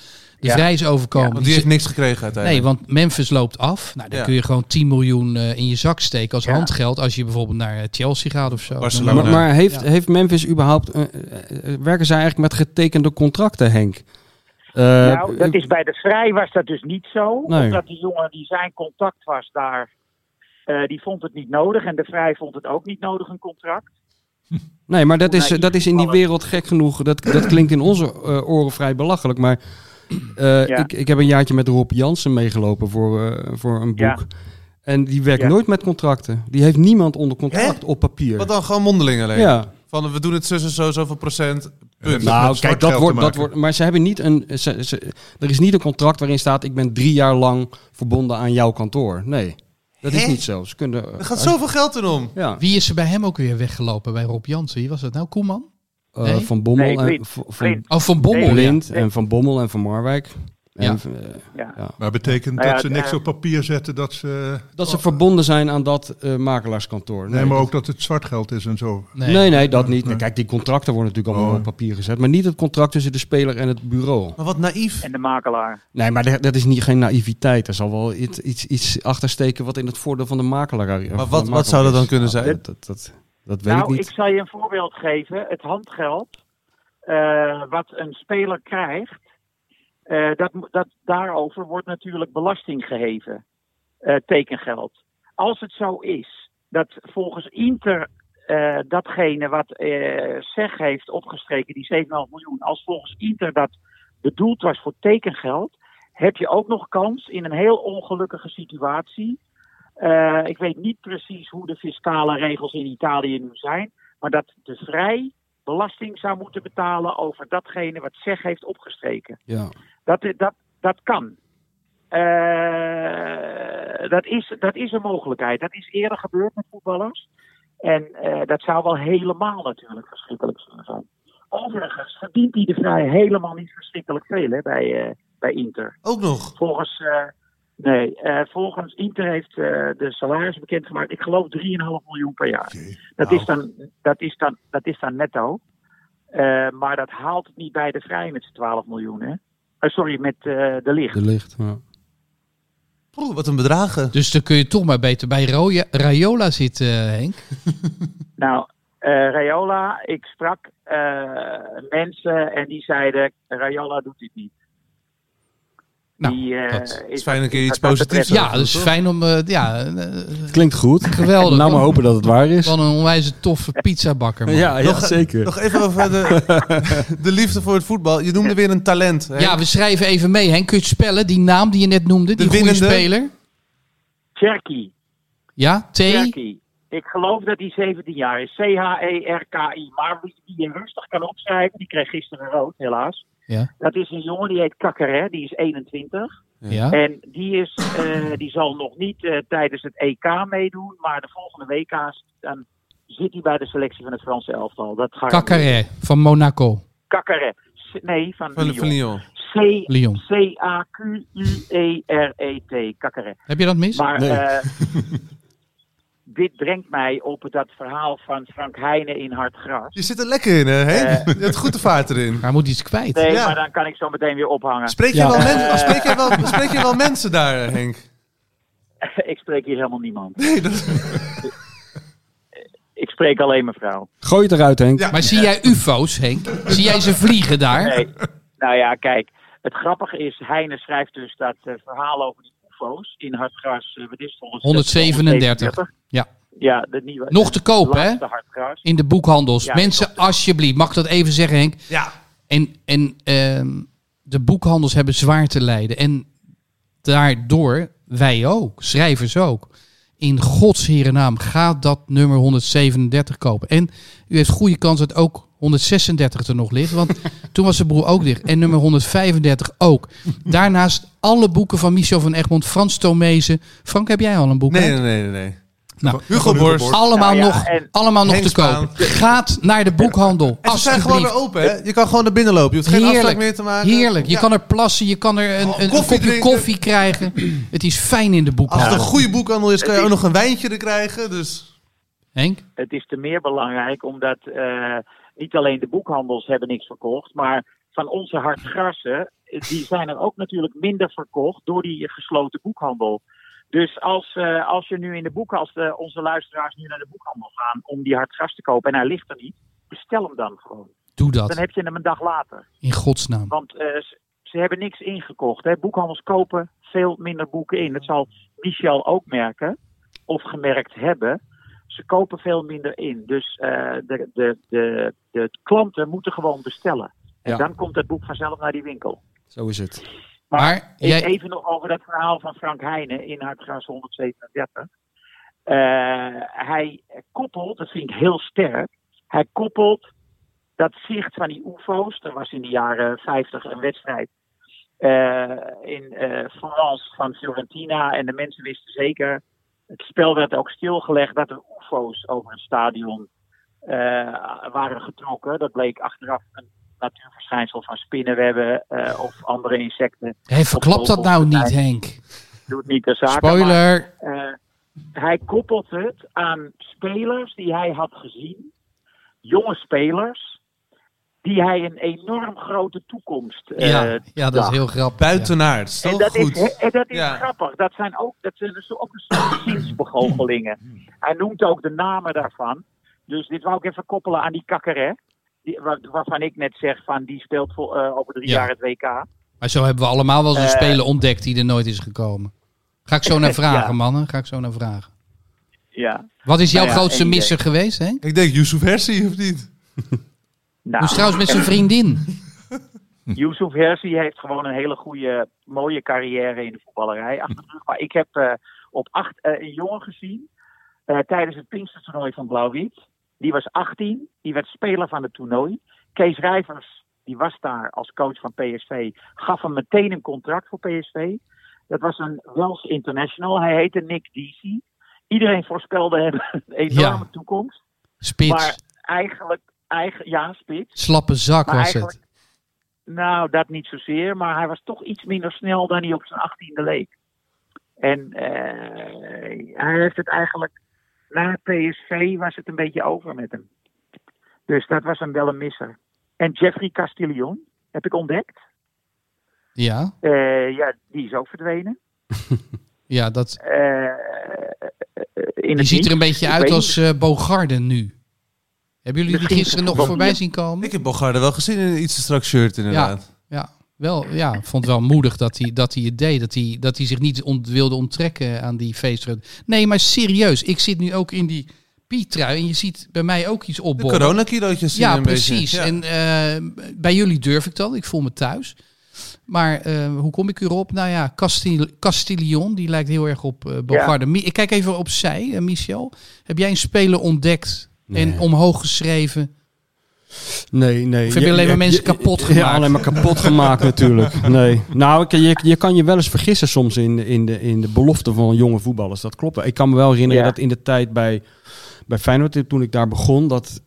de Ja. Vrij is overkomen. want die heeft niks gekregen uiteindelijk. Nee, want Memphis loopt af. Nou, dan Ja. kun je gewoon 10 miljoen eh, in je zak steken als Ja. handgeld als je bijvoorbeeld naar eh, Chelsea gaat of zo. Barcelona. Maar, maar heeft, Ja. heeft Memphis überhaupt... eh, eh, werken zij eigenlijk met getekende contracten, Henk? Eh, nou, dat is bij de Vrij was dat dus niet zo. Nee. Omdat die jongen die zijn contact was daar, eh, die vond het niet nodig. En de Vrij vond het ook niet nodig, een contract. Nee, maar dat is, dat is in die wereld gek genoeg. Dat, dat klinkt in onze eh, oren vrij belachelijk. Maar eh, Ja. ik, ik heb een jaartje met Rob Jansen meegelopen voor, eh, voor een boek. Ja. En die werkt Ja. nooit met contracten. Die heeft niemand onder contract op papier. Wat dan gewoon mondeling alleen? Ja. Van we doen het zus en zo, zoveel procent. Punt. Nou, kijk, dat wordt, dat wordt. Maar ze hebben niet een. Ze, ze- er is niet een contract waarin staat: ik ben drie jaar lang verbonden aan jouw kantoor. Nee, dat is niet zo. Ze kunnen. Er gaat zoveel geld in om. Ja, Wie is er bij hem ook weer weggelopen bij Rob Jansen? Wie was dat nou? Koeman? eh, Nee? van Bommel Nee, en Blind. van, van Blind. Oh, van Bommel. Nee, ja. Blind en van Bommel en van Marwijk. En, Ja. eh, Ja. ja. Maar betekent Nou ja, dat ze niks eh, op papier zetten dat ze... Dat ze verbonden zijn aan dat eh, makelaarskantoor. Nee, maar dat- ook dat het zwart geld is en zo. Nee. Nee, nee, dat niet. Nee. Kijk, die contracten worden natuurlijk allemaal Oh. op papier gezet. Maar niet het contract tussen de speler en het bureau. Maar wat naïef. En de makelaar. Nee, maar dat is niet, geen naïviteit. Er zal wel iets, iets, iets achtersteken wat in het voordeel van de makelaar de wat- makelaar wat zou dat dan kunnen Nou, zijn? Dat, dat, dat, dat weet nou, ik niet. ik zal je een voorbeeld geven. Het handgeld eh, wat een speler krijgt, dat, mo- dat, daarover wordt natuurlijk belasting geheven. eh, tekengeld. Als het zo is dat volgens Inter eh, datgene wat eh SEG heeft opgestreken, die 7,5 miljoen, als volgens Inter dat bedoeld was voor tekengeld, heb je ook nog kans in een heel ongelukkige situatie. Eh, ik weet niet precies hoe de fiscale regels in Italië nu zijn, maar dat de vrij belasting zou moeten betalen over datgene wat SEG heeft opgestreken. Ja. Dat, dat, dat kan. Eh, dat, is, dat is een mogelijkheid. Dat is eerder gebeurd met voetballers. En eh, dat zou wel helemaal natuurlijk verschrikkelijk zijn. Overigens verdient hij de vrij helemaal niet verschrikkelijk veel hè, bij, eh, bij Inter. Ook nog. Volgens, nee, volgens Inter heeft de salaris bekendgemaakt. Ik geloof 3,5 miljoen per jaar. Dat, is, dan, dat, is, dan, dat is dan netto. Maar dat haalt het niet bij de vrij met z'n 12 miljoen. Hè? Eh, sorry, met eh, de licht. De licht. Ja. Oeh, wat een bedragen. Dus dan kun je toch maar beter bij Roya- Rayola zitten, eh, Henk. Nou, eh Rayola, ik sprak eh, mensen en die zeiden: Rayola doet dit niet. Nou, die, eh, dat is fijn een keer iets dat positiefs Ja, dus fijn om... eh, ja, eh, Klinkt goed. geweldig. Nou maar hopen dat het waar is. Van een onwijze toffe pizzabakker, man. Ja, ja Nog- zeker. Nog even over de, de liefde voor het voetbal. Je noemde weer een talent. Hè? Ja, we schrijven even mee, Henk. Kun je het spellen? Die naam die je net noemde, die De goede winnende. speler. Cherky. Ja, T. Cherky. Ik geloof dat hij 17 jaar is. C-H-E-R-K-I. Maar wie wie je rustig kan opschrijven, die kreeg gisteren rood, helaas. Ja. Dat is een jongen die heet Kakkeré, die is 21. Ja. En die, is, eh, die zal nog niet eh, tijdens het EK meedoen, maar de volgende WK's dan zit hij bij de selectie van het Franse elftal. Dat ga van Monaco. Kakkeré. C- Nee, van, Van, Lyon. van Lyon. C- Lyon. C-A-Q-U-E-R-E-T. Kakkeré. Heb je dat mis? Maar Nee. eh, dit brengt mij op dat verhaal van Frank Heijnen in Hard Gras. Je zit er lekker in, hè? Henk? Eh. je hebt goed de vaart erin. Hij moet iets kwijt. Nee, Ja. maar dan kan ik zo meteen weer ophangen. Spreek je, Ja. wel, men- spreek, je wel, spreek je wel mensen daar, Henk? ik spreek hier helemaal niemand. Nee, dat, Ik spreek alleen mijn vrouw. Gooi het eruit, Henk. Ja. Maar zie jij ufo's, Henk? Zie jij ze vliegen daar? Nee. nou ja, kijk. Het grappige is, Heine schrijft dus dat eh, verhaal over die UFO's in Hartgras. eh wat is het? 137. Ja. Ja, de nieuwe. Nog te koop, hè? In de boekhandels. Ja, Mensen, alsjeblieft, mag ik dat even zeggen, Henk? ja. En, en ehm, de boekhandels hebben zwaar te lijden. En daardoor, wij ook, schrijvers ook. In Gods naam gaat dat nummer 137 kopen. En u heeft goede kans dat ook 136 er nog ligt. Want toen was de broer ook dicht. En nummer 135 ook. Daarnaast alle boeken van Michel van Egmond, Frans Tomezen. Frank, heb jij al een boek? Nee, uit? nee, nee, nee. Nou, Hugo Borst. allemaal Nou nog, en- allemaal nog te koop. Gaat naar de boekhandel. En ze zijn gewoon weer open, hè? Je kan gewoon naar binnen lopen. Je hoeft geen afspraak meer te maken. Heerlijk. Je Ja. kan er plassen, je kan er een, Oh, een, een koffie kopje drinken. koffie krijgen. Het is fijn in de Als boekhandel. het een goede boekhandel is, kan je ook nog een wijntje er krijgen. Dus Henk? het is te meer belangrijk omdat eh, niet alleen de boekhandels hebben niks verkocht, maar van onze hartgrassen, die zijn er ook natuurlijk minder verkocht door die gesloten boekhandel. Dus als, eh, als je nu in de boek, als de, onze luisteraars nu naar de boekhandel gaan om die hartgras te kopen en hij ligt er niet, bestel hem dan gewoon. Doe Dan dat. heb je hem een dag later. In godsnaam. Want eh, ze, ze hebben niks ingekocht. Hè. Boekhandels kopen veel minder boeken in. Dat zal Michel ook merken, of gemerkt hebben. Ze kopen veel minder in. Dus eh, de, de, de, de klanten moeten gewoon bestellen. En Ja. dan komt het boek vanzelf naar die winkel. Zo is het. Maar jij, Even nog over dat verhaal van Frank Heijnen in Hartgras 137. Eh, hij koppelt, dat vind ik heel sterk, hij koppelt dat zicht van die UFO's. Er was in de jaren 50 een wedstrijd eh, in eh Florence van Fiorentina. En de mensen wisten zeker, het spel werd ook stilgelegd dat er UFO's over het stadion waren getrokken. Dat bleek achteraf een natuurverschijnsel van spinnenwebben eh, of andere insecten. hey, verklap dat nou niet. Henk. Doet niet de zaak. maar, Spoiler. eh, hij koppelt het aan spelers die hij had gezien. Jonge spelers. Die hij een enorm grote toekomst eh Ja, ja, dat is heel grappig. buitenaard. Zo En dat, goed. is, en dat is Ja. grappig. Dat zijn ook, dat zijn dus ook een soort ziensbegoochelingen. Hij noemt ook de namen daarvan. Dus dit wou ik even koppelen aan die kakkeré. Die, waar- waarvan ik net zeg van die speelt voor, eh, over drie Ja. jaar het WK. Maar zo hebben we allemaal wel eens een Eh. speler ontdekt die er nooit is gekomen. Ga ik zo naar vragen, Ja. mannen. Ga ik zo naar vragen. Ja. Wat is jouw Nou ja, grootste misser geweest, Henk? Ik denk Yusuf Hersi, of niet? Nou, Hoe trouwens met zijn vriendin? Yusuf Hersi heeft gewoon een hele goede, mooie carrière in de voetballerij achter de rug. Maar ik heb eh, op acht een jongen gezien eh, tijdens het Pinkstertoernooi van Blauw-Wit. Die was 18, die werd speler van het toernooi. Kees Rijvers, die was daar als coach van PSV, gaf hem meteen een contract voor PSV. Dat was een Welsh international. Hij heette Nick Deasy. Iedereen voorspelde hem een enorme Ja. toekomst. Spits. Maar eigenlijk, eigen, ja, spits. Slappe zak Maar was het. Nou, dat niet zozeer, maar hij was toch iets minder snel dan hij op zijn achttiende leek. En eh, hij heeft het eigenlijk, na PSV was het een beetje over met hem. Dus dat was hem wel een misser. En Jeffrey Castillon heb ik ontdekt. Ja, Eh, ja, die is ook verdwenen. ja dat, Eh, in die ziet er een beetje Ik uit als eh Bogarde nu. Hebben jullie die gisteren nog voorbij zien komen? Ik heb Bogarde wel gezien in een iets te strak shirt, inderdaad. Ja, wel, ja, vond het wel moedig dat hij, dat hij het deed. Dat hij, dat hij zich niet ont- wilde onttrekken aan die feestreut. Nee, maar serieus. Ik zit nu ook in die pietrui en je ziet bij mij ook iets De opbollen. coronakilootjes Ja, een beetje- precies. ja. En eh, bij jullie durf ik dat. Ik voel me thuis. Maar eh, hoe kom ik erop? Nou ja, Castil Castillon, die lijkt heel erg op Bogarde. Mi- Ik kijk even opzij, eh, Michel. Heb jij een speler ontdekt en omhoog geschreven? Nee, nee. Of heb je alleen maar mensen kapot gemaakt? Ja, alleen maar kapot gemaakt natuurlijk. Nee. Nou, ik- je, je kan je wel eens vergissen soms in, de- in, de, in de belofte van jonge voetballers. Dat klopt. Ik kan me wel herinneren Ja. dat in de tijd bij, bij Feyenoord, toen ik daar begon, dat,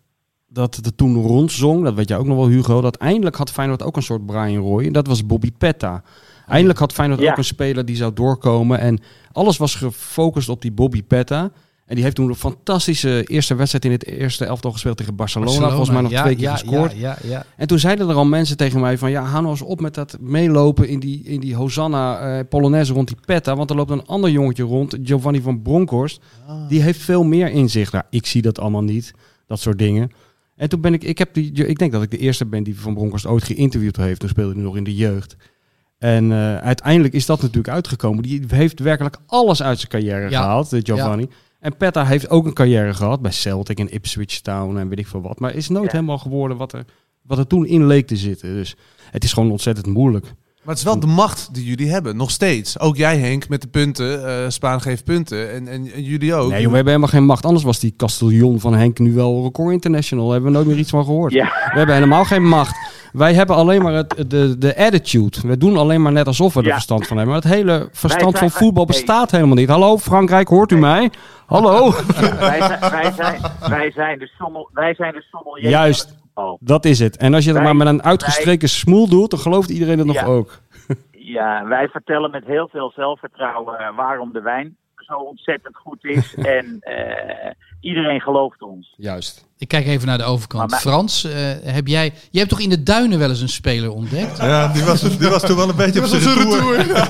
dat het toen rondzong. Dat weet jij ook nog wel, Hugo. Dat eindelijk had Feyenoord ook een soort Brian Roy. En dat was Bobby Petta. Eindelijk had Feyenoord Ja. ook een speler die zou doorkomen. En alles was gefocust op die Bobby Petta. En die heeft toen een fantastische eerste wedstrijd in het eerste elftal gespeeld tegen Barcelona. Volgens mij nog ja, twee keer ja, gescoord. Ja. En toen zeiden er al mensen tegen mij van... ja, hou nou eens op met dat meelopen in die, in die Hosanna eh, Polonaise rond die Petta. Want er loopt een ander jongetje rond, Giovanni van Bronckhorst. Die heeft veel meer inzicht. Nou, ik zie dat allemaal niet, dat soort dingen. En toen ben ik... Ik, heb die, ik denk dat ik de eerste ben die Van Bronckhorst ooit geïnterviewd heeft. Toen speelde hij nog in de jeugd. En eh, uiteindelijk is dat natuurlijk uitgekomen. Die heeft werkelijk alles uit zijn carrière gehaald, de Giovanni. En Petta heeft ook een carrière gehad bij Celtic en Ipswich Town en weet ik veel wat. Maar is nooit Ja. helemaal geworden wat er, wat er toen in leek te zitten. Dus het is gewoon ontzettend moeilijk. Maar het is wel de macht die jullie hebben, nog steeds. Ook jij Henk, met de punten. eh, Spaan geeft punten. En, en, en jullie ook. Nee, joh, we hebben helemaal geen macht. Anders was die Castellon van Henk nu wel record international. Daar hebben we nooit meer iets van gehoord. Ja. We hebben helemaal geen macht. Wij hebben alleen maar het, de, de attitude. We doen alleen maar net alsof we er Ja. verstand van hebben. Maar het hele verstand zijn- van voetbal bestaat helemaal niet. Hallo Frankrijk, hoort u mij? Hallo? wij, zijn, wij, zijn, wij zijn de sommel, wij zijn de sommelier Juist. Voetbal. Dat is het. En als je het Wij- maar met een uitgestreken smoel doet, dan gelooft iedereen het nog Ja. ook. Ja, wij vertellen met heel veel zelfvertrouwen eh, waarom de wijn zo ontzettend goed is. en eh, iedereen gelooft ons. Juist. Ik kijk even naar de overkant. Maar- Frans, eh, heb jij... Je hebt toch in de duinen wel eens een speler ontdekt? Ja, die was, die was toen wel een beetje op zijn retour.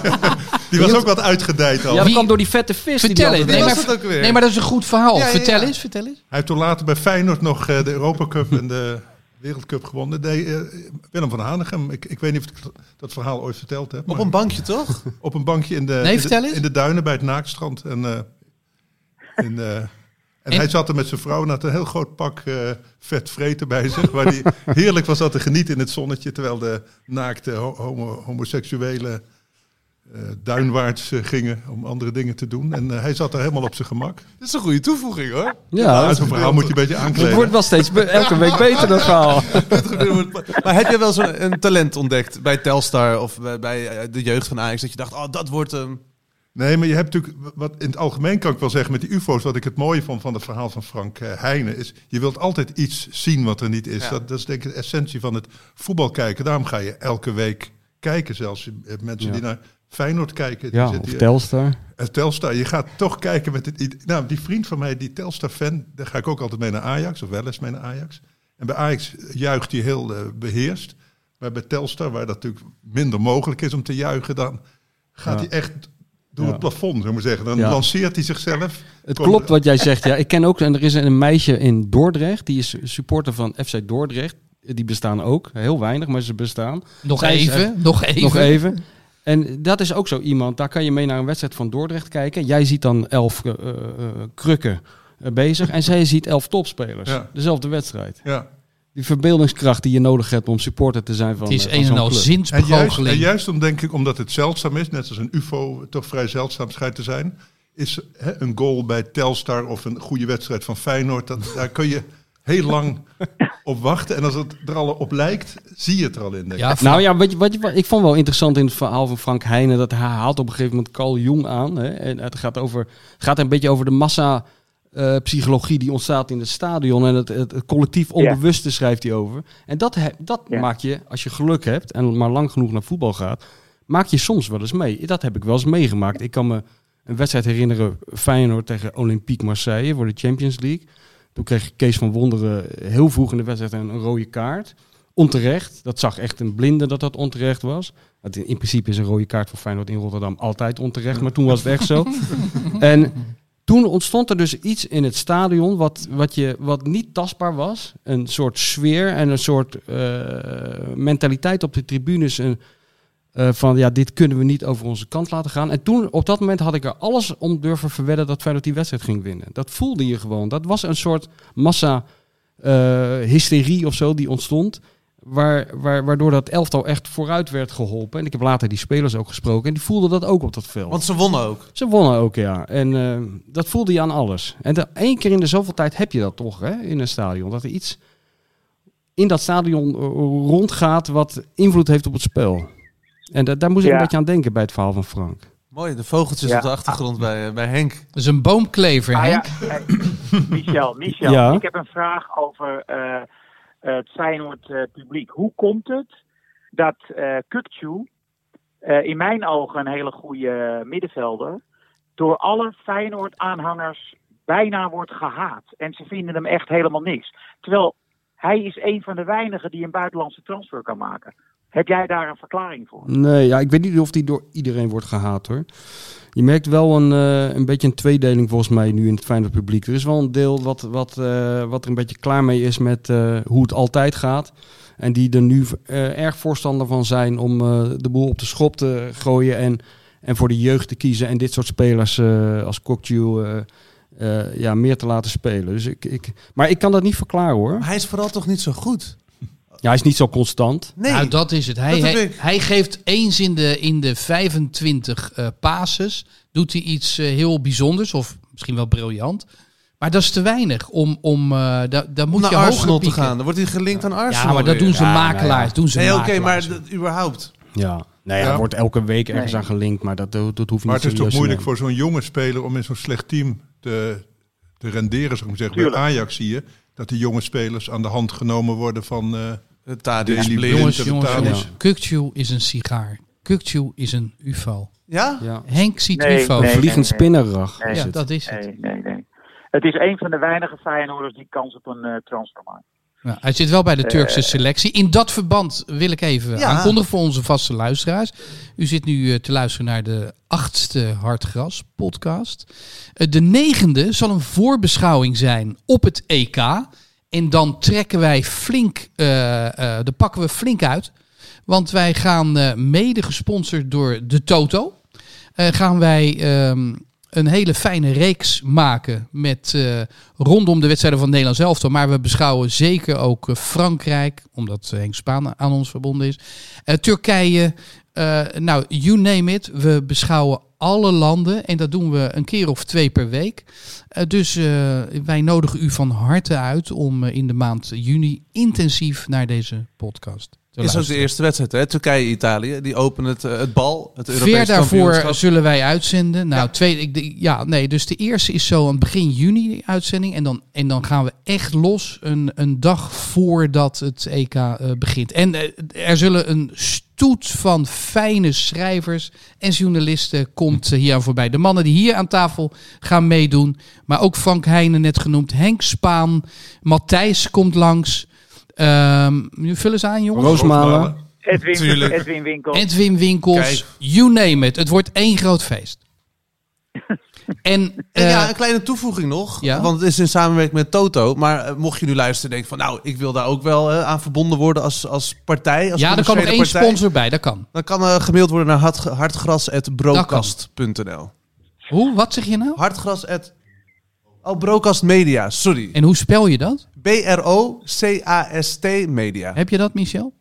Die was ook wat uitgedijd al. Ja, dat Wie- kwam door die vette vis. die Vertel die eens. Nee maar, het ook weer? nee, maar dat is een goed verhaal. Ja, vertel ja. eens, vertel eens. Hij heeft toen later bij Feyenoord nog eh, de Europa Cup en de Wereldcup gewonnen. Nee, eh, Willem van Hanegem, ik, ik weet niet of ik dat verhaal ooit verteld heb. Op een bankje, toch? op een bankje in de, Nee, in, de eens. in de duinen bij het Naakstrand. En, eh, in, eh, en, En- hij zat er met zijn vrouw en had een heel groot pak vet vreten bij zich. Waar hij heerlijk was dat te genieten in het zonnetje. Terwijl de naakte ho- homo- homoseksuelen eh, duinwaarts eh, gingen om andere dingen te doen. En eh, hij zat daar helemaal op zijn gemak. Dat is een goede toevoeging, hoor. Ja, Ja, dat- zo'n verhaal moet je een beetje het aankleden. wordt wel steeds be- elke week beter, dat verhaal. maar heb je wel zo'n een talent ontdekt bij Telstar of bij, bij eh, de jeugd van Ajax? Dat je dacht, oh, dat wordt hem. Nee, maar je hebt natuurlijk, wat in het algemeen kan ik wel zeggen met die UFO's, wat ik het mooie vond van het verhaal van Frank eh, Heijnen, is je wilt altijd iets zien wat er niet is. Ja. Dat, dat is denk ik de essentie van het voetbal kijken. Daarom ga je elke week kijken, zelfs eh, mensen Ja. die naar Feyenoord kijken. Die Ja, of hier- Telstar. eh, Telstar, je gaat toch kijken met het idee. Nou, die vriend van mij, die Telstar-fan, daar ga ik ook altijd mee naar Ajax, of wel eens mee naar Ajax. En bij Ajax juicht hij heel eh, beheerst. Maar bij Telstar, waar dat natuurlijk minder mogelijk is om te juichen, dan gaat Ja. hij echt door Ja. het plafond, zou ik maar zeggen. Dan Ja. lanceert hij zichzelf. Het Komt- klopt wat jij zegt. Ja, ik ken ook, en er is een meisje in Dordrecht, die is supporter van FC Dordrecht. Die bestaan ook, heel weinig, maar ze bestaan. Nog Zij even, nog even. Nog even. En dat is ook zo iemand, daar kan je mee naar een wedstrijd van Dordrecht kijken. Jij ziet dan elf eh, eh, krukken eh, bezig en zij ziet elf topspelers. Ja. Dezelfde wedstrijd. Ja. Die verbeeldingskracht die je nodig hebt om supporter te zijn van Het is een en al club. En juist, zinsbegoocheling. om, denk ik, omdat het zeldzaam is, net als een UFO toch vrij zeldzaam schijnt te zijn, is hè, een goal bij Telstar of een goede wedstrijd van Feyenoord, dat, daar kun je heel lang op wachten. En als het er al op lijkt, zie je het er al in. denk ik. Ja, Nou ja, weet je, wat je, wat ik vond wel interessant in het verhaal van Frank Heijnen dat hij haalt op een gegeven moment Carl Jung aan. Hè, en het gaat, over, het gaat een beetje over de massa eh, psychologie die ontstaat in het stadion en het, het, het collectief onbewuste schrijft hij over. En dat, he- dat Ja. maak je, als je geluk hebt en maar lang genoeg naar voetbal gaat, maak je soms wel eens mee. Dat heb ik wel eens meegemaakt. Ik kan me een wedstrijd herinneren, Feyenoord tegen Olympique Marseille voor de Champions League. Toen kreeg Kees van Wonderen heel vroeg in de wedstrijd een, een rode kaart. Onterecht. Dat zag echt een blinde dat dat onterecht was. Want in in principe is een rode kaart voor Feyenoord in Rotterdam altijd onterecht. Maar toen was het echt zo. En toen ontstond er dus iets in het stadion wat, wat, je, wat niet tastbaar was. Een soort sfeer en een soort eh, mentaliteit op de tribunes. Een, eh, van ja, dit kunnen we niet over onze kant laten gaan. En toen, op dat moment had ik er alles om durven verwedden dat Feyenoord die wedstrijd ging winnen. Dat voelde je gewoon. Dat was een soort massa eh, hysterie of zo die ontstond. Waar, waar, waardoor dat elftal echt vooruit werd geholpen. En ik heb later die spelers ook gesproken. En die voelden dat ook op dat veld. Want ze wonnen ook. Ze wonnen ook, ja. En eh, dat voelde je aan alles. En één keer in de zoveel tijd heb je dat toch, hè, in een stadion. Dat er iets in dat stadion rondgaat wat invloed heeft op het spel. En da- daar moest ik Ja. een beetje aan denken bij het verhaal van Frank. Mooi, de vogeltjes Ja. op de achtergrond bij, eh, bij Henk. Dat is een boomklever, Ah, Henk. ja, eh, Michel, Michel Ja. ik heb een vraag over eh, het Feyenoord eh, publiek. Hoe komt het dat eh eh, in mijn ogen een hele goede middenvelder, door alle Feyenoord-aanhangers bijna wordt gehaat. En ze vinden hem echt helemaal niks. Terwijl hij is een van de weinigen die een buitenlandse transfer kan maken. Heb jij daar een verklaring voor? Nee, ja, ik weet niet of die door iedereen wordt gehaat hoor. Je merkt wel een, eh, een beetje een tweedeling volgens mij nu in het Feyenoord publiek. Er is wel een deel wat, wat, eh, wat er een beetje klaar mee is met eh, hoe het altijd gaat. En die er nu erg voorstander van zijn om de boel op de schop te gooien en, en voor de jeugd te kiezen. En dit soort spelers als Kokju eh, eh, ja, meer te laten spelen. Dus ik, ik, maar ik kan dat niet verklaren hoor. Maar hij is vooral toch niet zo goed. Ja, hij is niet zo constant. Nee, Nou, dat is het. Hij, hij, geeft eens in de, in de 25 eh passes, doet hij iets eh, heel bijzonders of misschien wel briljant. Maar dat is te weinig om, om eh, daar, moet naar je Arsenal te gaan. Dan wordt hij gelinkt aan Arsenal Ja, maar dat weer. doen ze Ja, nou makelaars. ja. Doen ze Nee, oké, maar dat, überhaupt. Ja. Nee, hij Ja. wordt elke week ergens Nee. aan gelinkt, maar dat, dat, dat hoeft niet Maar het is toch moeilijk voor zo'n jonge speler om in zo'n slecht team te, te renderen, zou ik maar zeggen. Bij. Ajax zie je dat die jonge spelers aan de hand genomen worden van... eh, Het Tadic. Jongens, jongens, jongens. Is een sigaar. Kukçu is een ufo. Ja? Ja. Henk ziet Nee, ufo. nee. Vliegend spinnenrag Nee. is ja, het. dat is het. Nee, nee, nee. Het is een van de weinige Feyenoorders die kans op een eh, transfer hij zit wel bij de Turkse selectie. In dat verband wil ik even Ja. aankondigen voor onze vaste luisteraars. U zit nu eh, te luisteren naar de achtste Hartgras podcast. Eh, de negende zal een voorbeschouwing zijn op het EK. En dan trekken wij flink, eh eh dan pakken we flink uit. Want wij gaan eh, mede gesponsord door de Toto. eh, gaan wij ehm, een hele fijne reeks maken met eh, rondom de wedstrijden van Nederland zelf. Maar we beschouwen zeker ook eh, Frankrijk, omdat Henk Spaan aan ons verbonden is. Eh, Turkije, nou, you name it. We beschouwen alle landen en dat doen we een keer of twee per week. Dus wij nodigen u van harte uit om in de maand juni intensief naar deze podcast Is ook de eerste wedstrijd, hè? Turkije-Italië. Die openen het, eh, het bal, het Europese Ver daarvoor kampioenschap. zullen wij uitzenden. Nou, twee, ik, ja, nee, dus de eerste is zo aan begin juni die uitzending. En dan, en dan gaan we echt los een, een dag voordat het EK eh, begint. En eh, er zullen een stoet van fijne schrijvers en journalisten komt hier aan voorbij. De mannen die hier aan tafel gaan meedoen. Maar ook Frank Heijnen net genoemd. Henk Spaan. Matthijs komt langs. Ehm nu vullen ze aan, jongens. Roosmalen. Edwin. Edwin Winkel. Edwin Winkels, Kijk. you name it. Het wordt één groot feest. en En eh, ja, een kleine toevoeging nog. ja? Want het is in samenwerking met Toto. Maar eh, mocht je nu luisteren en denken van... nou, ik wil daar ook wel eh, aan verbonden worden als, als partij. Als ja, er kan nog één partij. sponsor bij, dat kan. Dan kan er gemaild worden naar hart, hartgras.brokast.nl Hoe? Wat zeg je nou? Hartgras. Oh, Brokast Media. Sorry. En hoe spel je dat? B-R-O-C-A-S-T Media. Heb je dat, Michel?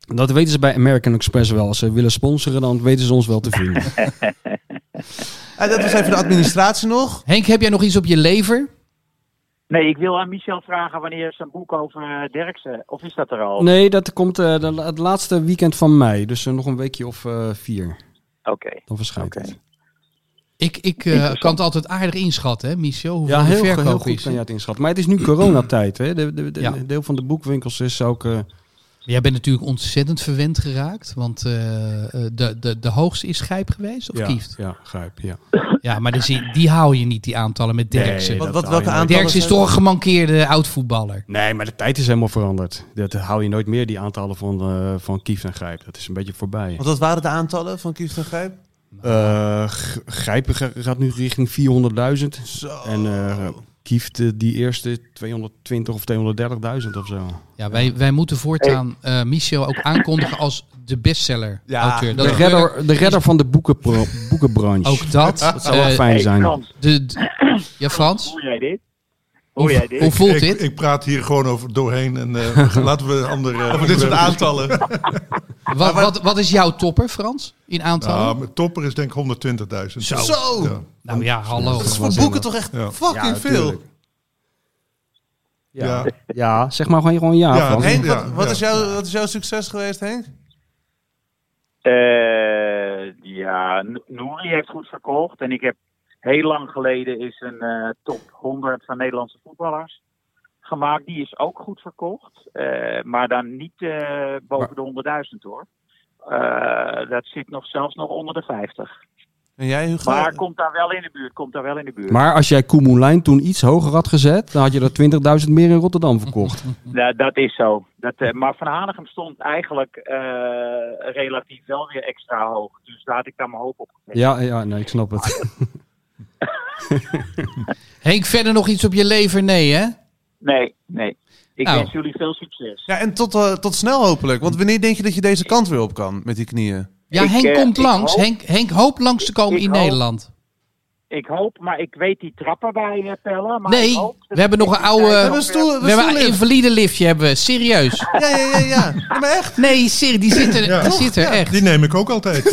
Dat weten ze bij American Express wel. Als ze willen sponsoren, dan weten ze ons wel te vinden. En dat was even de administratie nog. Henk, heb jij nog iets op je lever? Nee, ik wil aan Michel vragen wanneer zijn boek over eh, Derksen, of is dat er al? Nee, dat komt eh, de, het laatste weekend van mei. Dus eh, nog een weekje of eh, vier. Oké. Dan verschijnt het. Ik, ik eh, kan het altijd aardig inschatten, hè, Michel? Hoeveel Ja, de heel, verkoop heel goed is. kan je het inschatten. Maar het is nu coronatijd. Hè? De, de, de- Ja. deel van de boekwinkels is ook... eh, Jij bent natuurlijk ontzettend verwend geraakt. Want eh, eh, de, de, de hoogste is Gijp geweest, of ja, Kieft? ja, grijp, ja. Ja, maar die, die hou je niet, die aantallen met Derksen. Nee, Wat, dat wat, welke aantallen Derksen is toch een gemankeerde oud-voetballer. Nee, maar de tijd is helemaal veranderd. Dat hou je nooit meer, die aantallen van, eh van Kieft en Grijp. Dat is een beetje voorbij. Want wat waren de aantallen van Kieft en Grijp? Eh, G- Grijpen ga- gaat nu richting 400.000. Zo. En eh Kieft, eh, die eerste 220 of 230.000 of zo. Ja, wij, wij moeten voortaan eh, Michel ook aankondigen als de bestseller Ja. De redder, de redder van de boekenbranche. Ook dat. Dat zou wel fijn Hey, zijn. Frans, de, de- ja, Frans? hoe jij dit? Hoe, jij dit? hoe voelt ik, dit? ik praat hier gewoon over doorheen en eh, laten we andere... Over dit soort aantallen. wat, wat, wat is jouw topper, Frans? In aantallen? Ja, mijn topper is denk ik 120.000. Zo. Ja. nou ja, hallo. Dat is voor boeken toch echt Ja. fucking veel. Ja, Ja. ja, zeg maar gewoon, gewoon ja. Ja, Frans. Henk, wat, is jouw, wat is jouw succes geweest, Henk? Eh, ja, Nouri heeft goed verkocht. En ik heb heel lang geleden is een eh, top 100 van Nederlandse voetballers gemaakt. Die is ook goed verkocht. Eh, maar dan niet eh, boven de 100.000 hoor. Eh, dat zit nog zelfs nog onder de 50. En jij, Hugo? Maar komt daar wel in de buurt. Komt daar wel in de buurt. Maar als jij Koemoelijn toen iets hoger had gezet, dan had je er 20.000 meer in Rotterdam verkocht. Ja, dat is zo. Dat, eh, maar Van Hanegem stond eigenlijk eh, relatief wel weer extra hoog. Dus daar had ik daar mijn hoop op gezet. Ja, ja, nee, ik snap het. Henk, verder nog iets op je lever? Nee, hè? Nee, nee. Ik Nou. wens jullie veel succes. Ja, en tot, eh, tot snel hopelijk. Want wanneer denk je dat je deze kant weer op kan met die knieën? Ja, Ik, Henk eh, komt langs. hoop- Henk, Henk hoopt langs te komen Ik in hoop- Nederland. ik hoop, maar ik weet die trappen bij eh, Pelle. Maar Nee, we hebben nog een oude- We hebben een stoel, We hebben een invalide liftje, hebben we. Serieus. Ja, ja, ja, ja. ja maar echt. Nee, serie, die zit er, Ja. die zit er echt. Die neem ik ook altijd.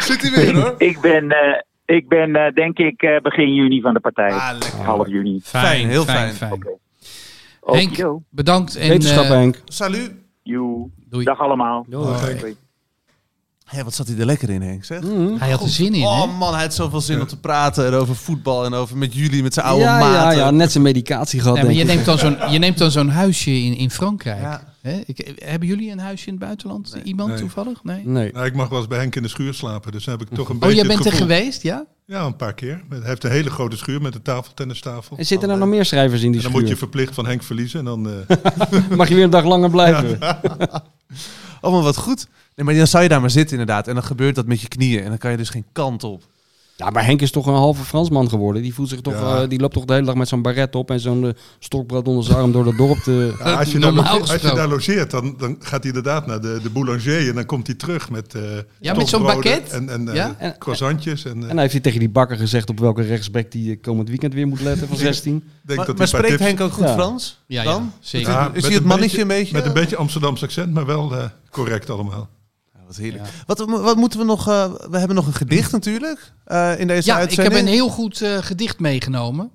Zit hij weer hoor. ik ben, eh, ik ben eh, denk ik eh, begin juni van de partij. Ah, lekker. Half juni. Fijn, heel fijn. Henk, Okido. bedankt. En, Wetenschap, eh, Henk. Salut. Joe. Doei. Dag allemaal. Hoi. Hé, wat zat hij er lekker in, Henk, zeg? hij had er zin in, hè? Oh man, hij had zoveel zin om te praten en over voetbal en over met jullie, met zijn oude ja, ja, maten. ja, net zijn medicatie gehad. Nee, maar je neemt, dan zo'n, je neemt dan zo'n huisje in, in Frankrijk. Ja. Hè? Ik, hebben jullie een huisje in het buitenland? Iemand Nee. toevallig? Nee. Nee. Nou, ik mag wel eens bij Henk in de schuur slapen, dus dan heb ik toch een Oh, beetje jij het bent er geweest, ja? Ja, een paar keer. Hij heeft een hele grote schuur met een tafeltennistafel. En zitten er nog meer schrijvers in die En dan moet je schuur? verplicht van Henk verliezen. En dan, eh, Mag je weer een dag langer blijven? Oh, maar wat goed. Nee, maar dan zou je daar maar zitten inderdaad. En dan gebeurt dat met je knieën. En dan kan je dus geen kant op. Ja, maar Henk is toch een halve Fransman geworden. Die, voelt zich toch, Ja. eh, die loopt toch de hele dag met zo'n baret op en zo'n eh, stokbrood onder zijn arm door dat dorp te... ja, als, je daar Normaal logeert, als je daar logeert, dan, dan gaat hij inderdaad naar de, de boulanger. En dan komt hij terug met eh Ja, met zo'n baguette. En, en, Ja? En- croissantjes. En, eh, En hij heeft hij tegen die bakker gezegd op welke rechtsback die komend weekend weer moet letten van 16. denk maar dat spreekt tips- Henk ook goed Ja. Frans? Ja, dan? ja, zeker. Ja, Is hij het mannetje een beetje? Met een beetje Amsterdams accent, maar wel eh, correct allemaal. Ja, wat heerlijk. Wat, wat moeten we nog... eh, we hebben nog een gedicht natuurlijk eh, in deze Ja, ik heb een heel goed eh, gedicht meegenomen.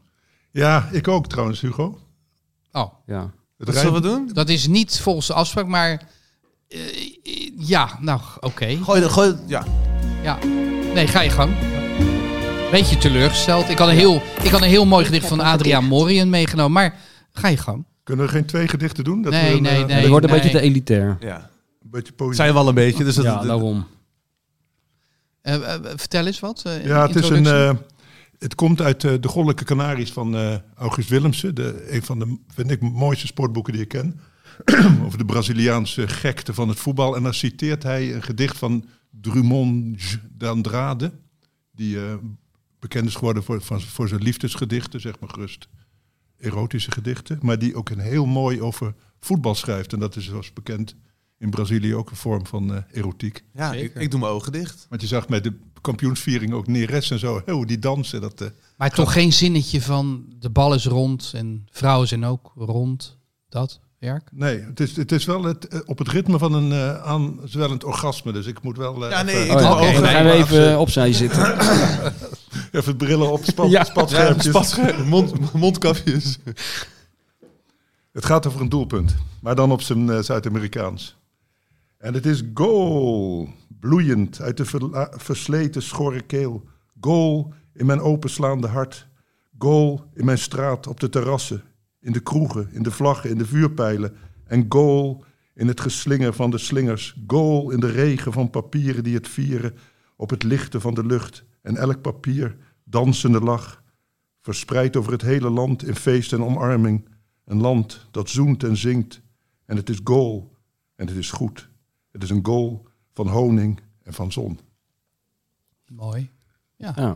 Ja, ik ook trouwens, Hugo. Oh, Ja. Het Wat zullen we doen? dat is niet volgens de afspraak, maar... eh, ja, nou, oké. Gooi, de- gooi, ja. Ja. Nee, ga je gang. Beetje teleurgesteld. Ik had een, heel, ik had een heel mooi gedicht van Adriaan Morien meegenomen, maar ga je gang. Kunnen we geen twee gedichten doen? Dat Nee, we een, nee, nee. dat wordt een beetje te elitair. ja. Een beetje poëzie. Zijn we al een beetje. Dus dat, Ja, daarom. Eh, eh, vertel eens wat. eh, Ja, het, is een, eh, het komt uit eh, de Goddelijke Canaries van eh, August Willemsen. De, een van de, vind ik, mooiste sportboeken die ik ken. over de Braziliaanse gekte van het voetbal. En dan citeert hij een gedicht van Drummond d'Andrade. Die eh, bekend is geworden voor, van, voor zijn liefdesgedichten, zeg maar gerust. Erotische gedichten. Maar die ook een heel mooi over voetbal schrijft. En dat is zoals bekend in Brazilië ook een vorm van eh, erotiek. ja ik, doe mijn ogen dicht. Want je zag met de kampioensviering ook Neres en zo. Oh, die dansen. Dat, eh, Maar toch geen zinnetje van de bal is rond en vrouwen zijn ook rond. Dat werk. nee, het is, het is wel het, eh, op het ritme van een uh, aanzwellend orgasme. Dus ik moet wel eh, Ja, nee, even, ik Oh, doe ja. mijn ogen Dan gaan we even opzij zitten. even het brillen op, spat, Ja. spatschermpjes. Spatscherm, mond, mondkapjes. Het gaat over een doelpunt, maar dan op zijn eh, Zuid-Amerikaans. En het is goal, bloeiend uit de versleten schorre keel. Goal in mijn openslaande hart. Goal in mijn straat, op de terrassen, in de kroegen, in de vlaggen, in de vuurpijlen. En goal in het geslinger van de slingers. Goal in de regen van papieren die het vieren op het lichten van de lucht. En elk papier dansende lach, verspreid over het hele land in feest en omarming. Een land dat zoent en zingt. En het is goal. En het is goed. Het is een goal van honing en van zon. Mooi. Ja, Ja.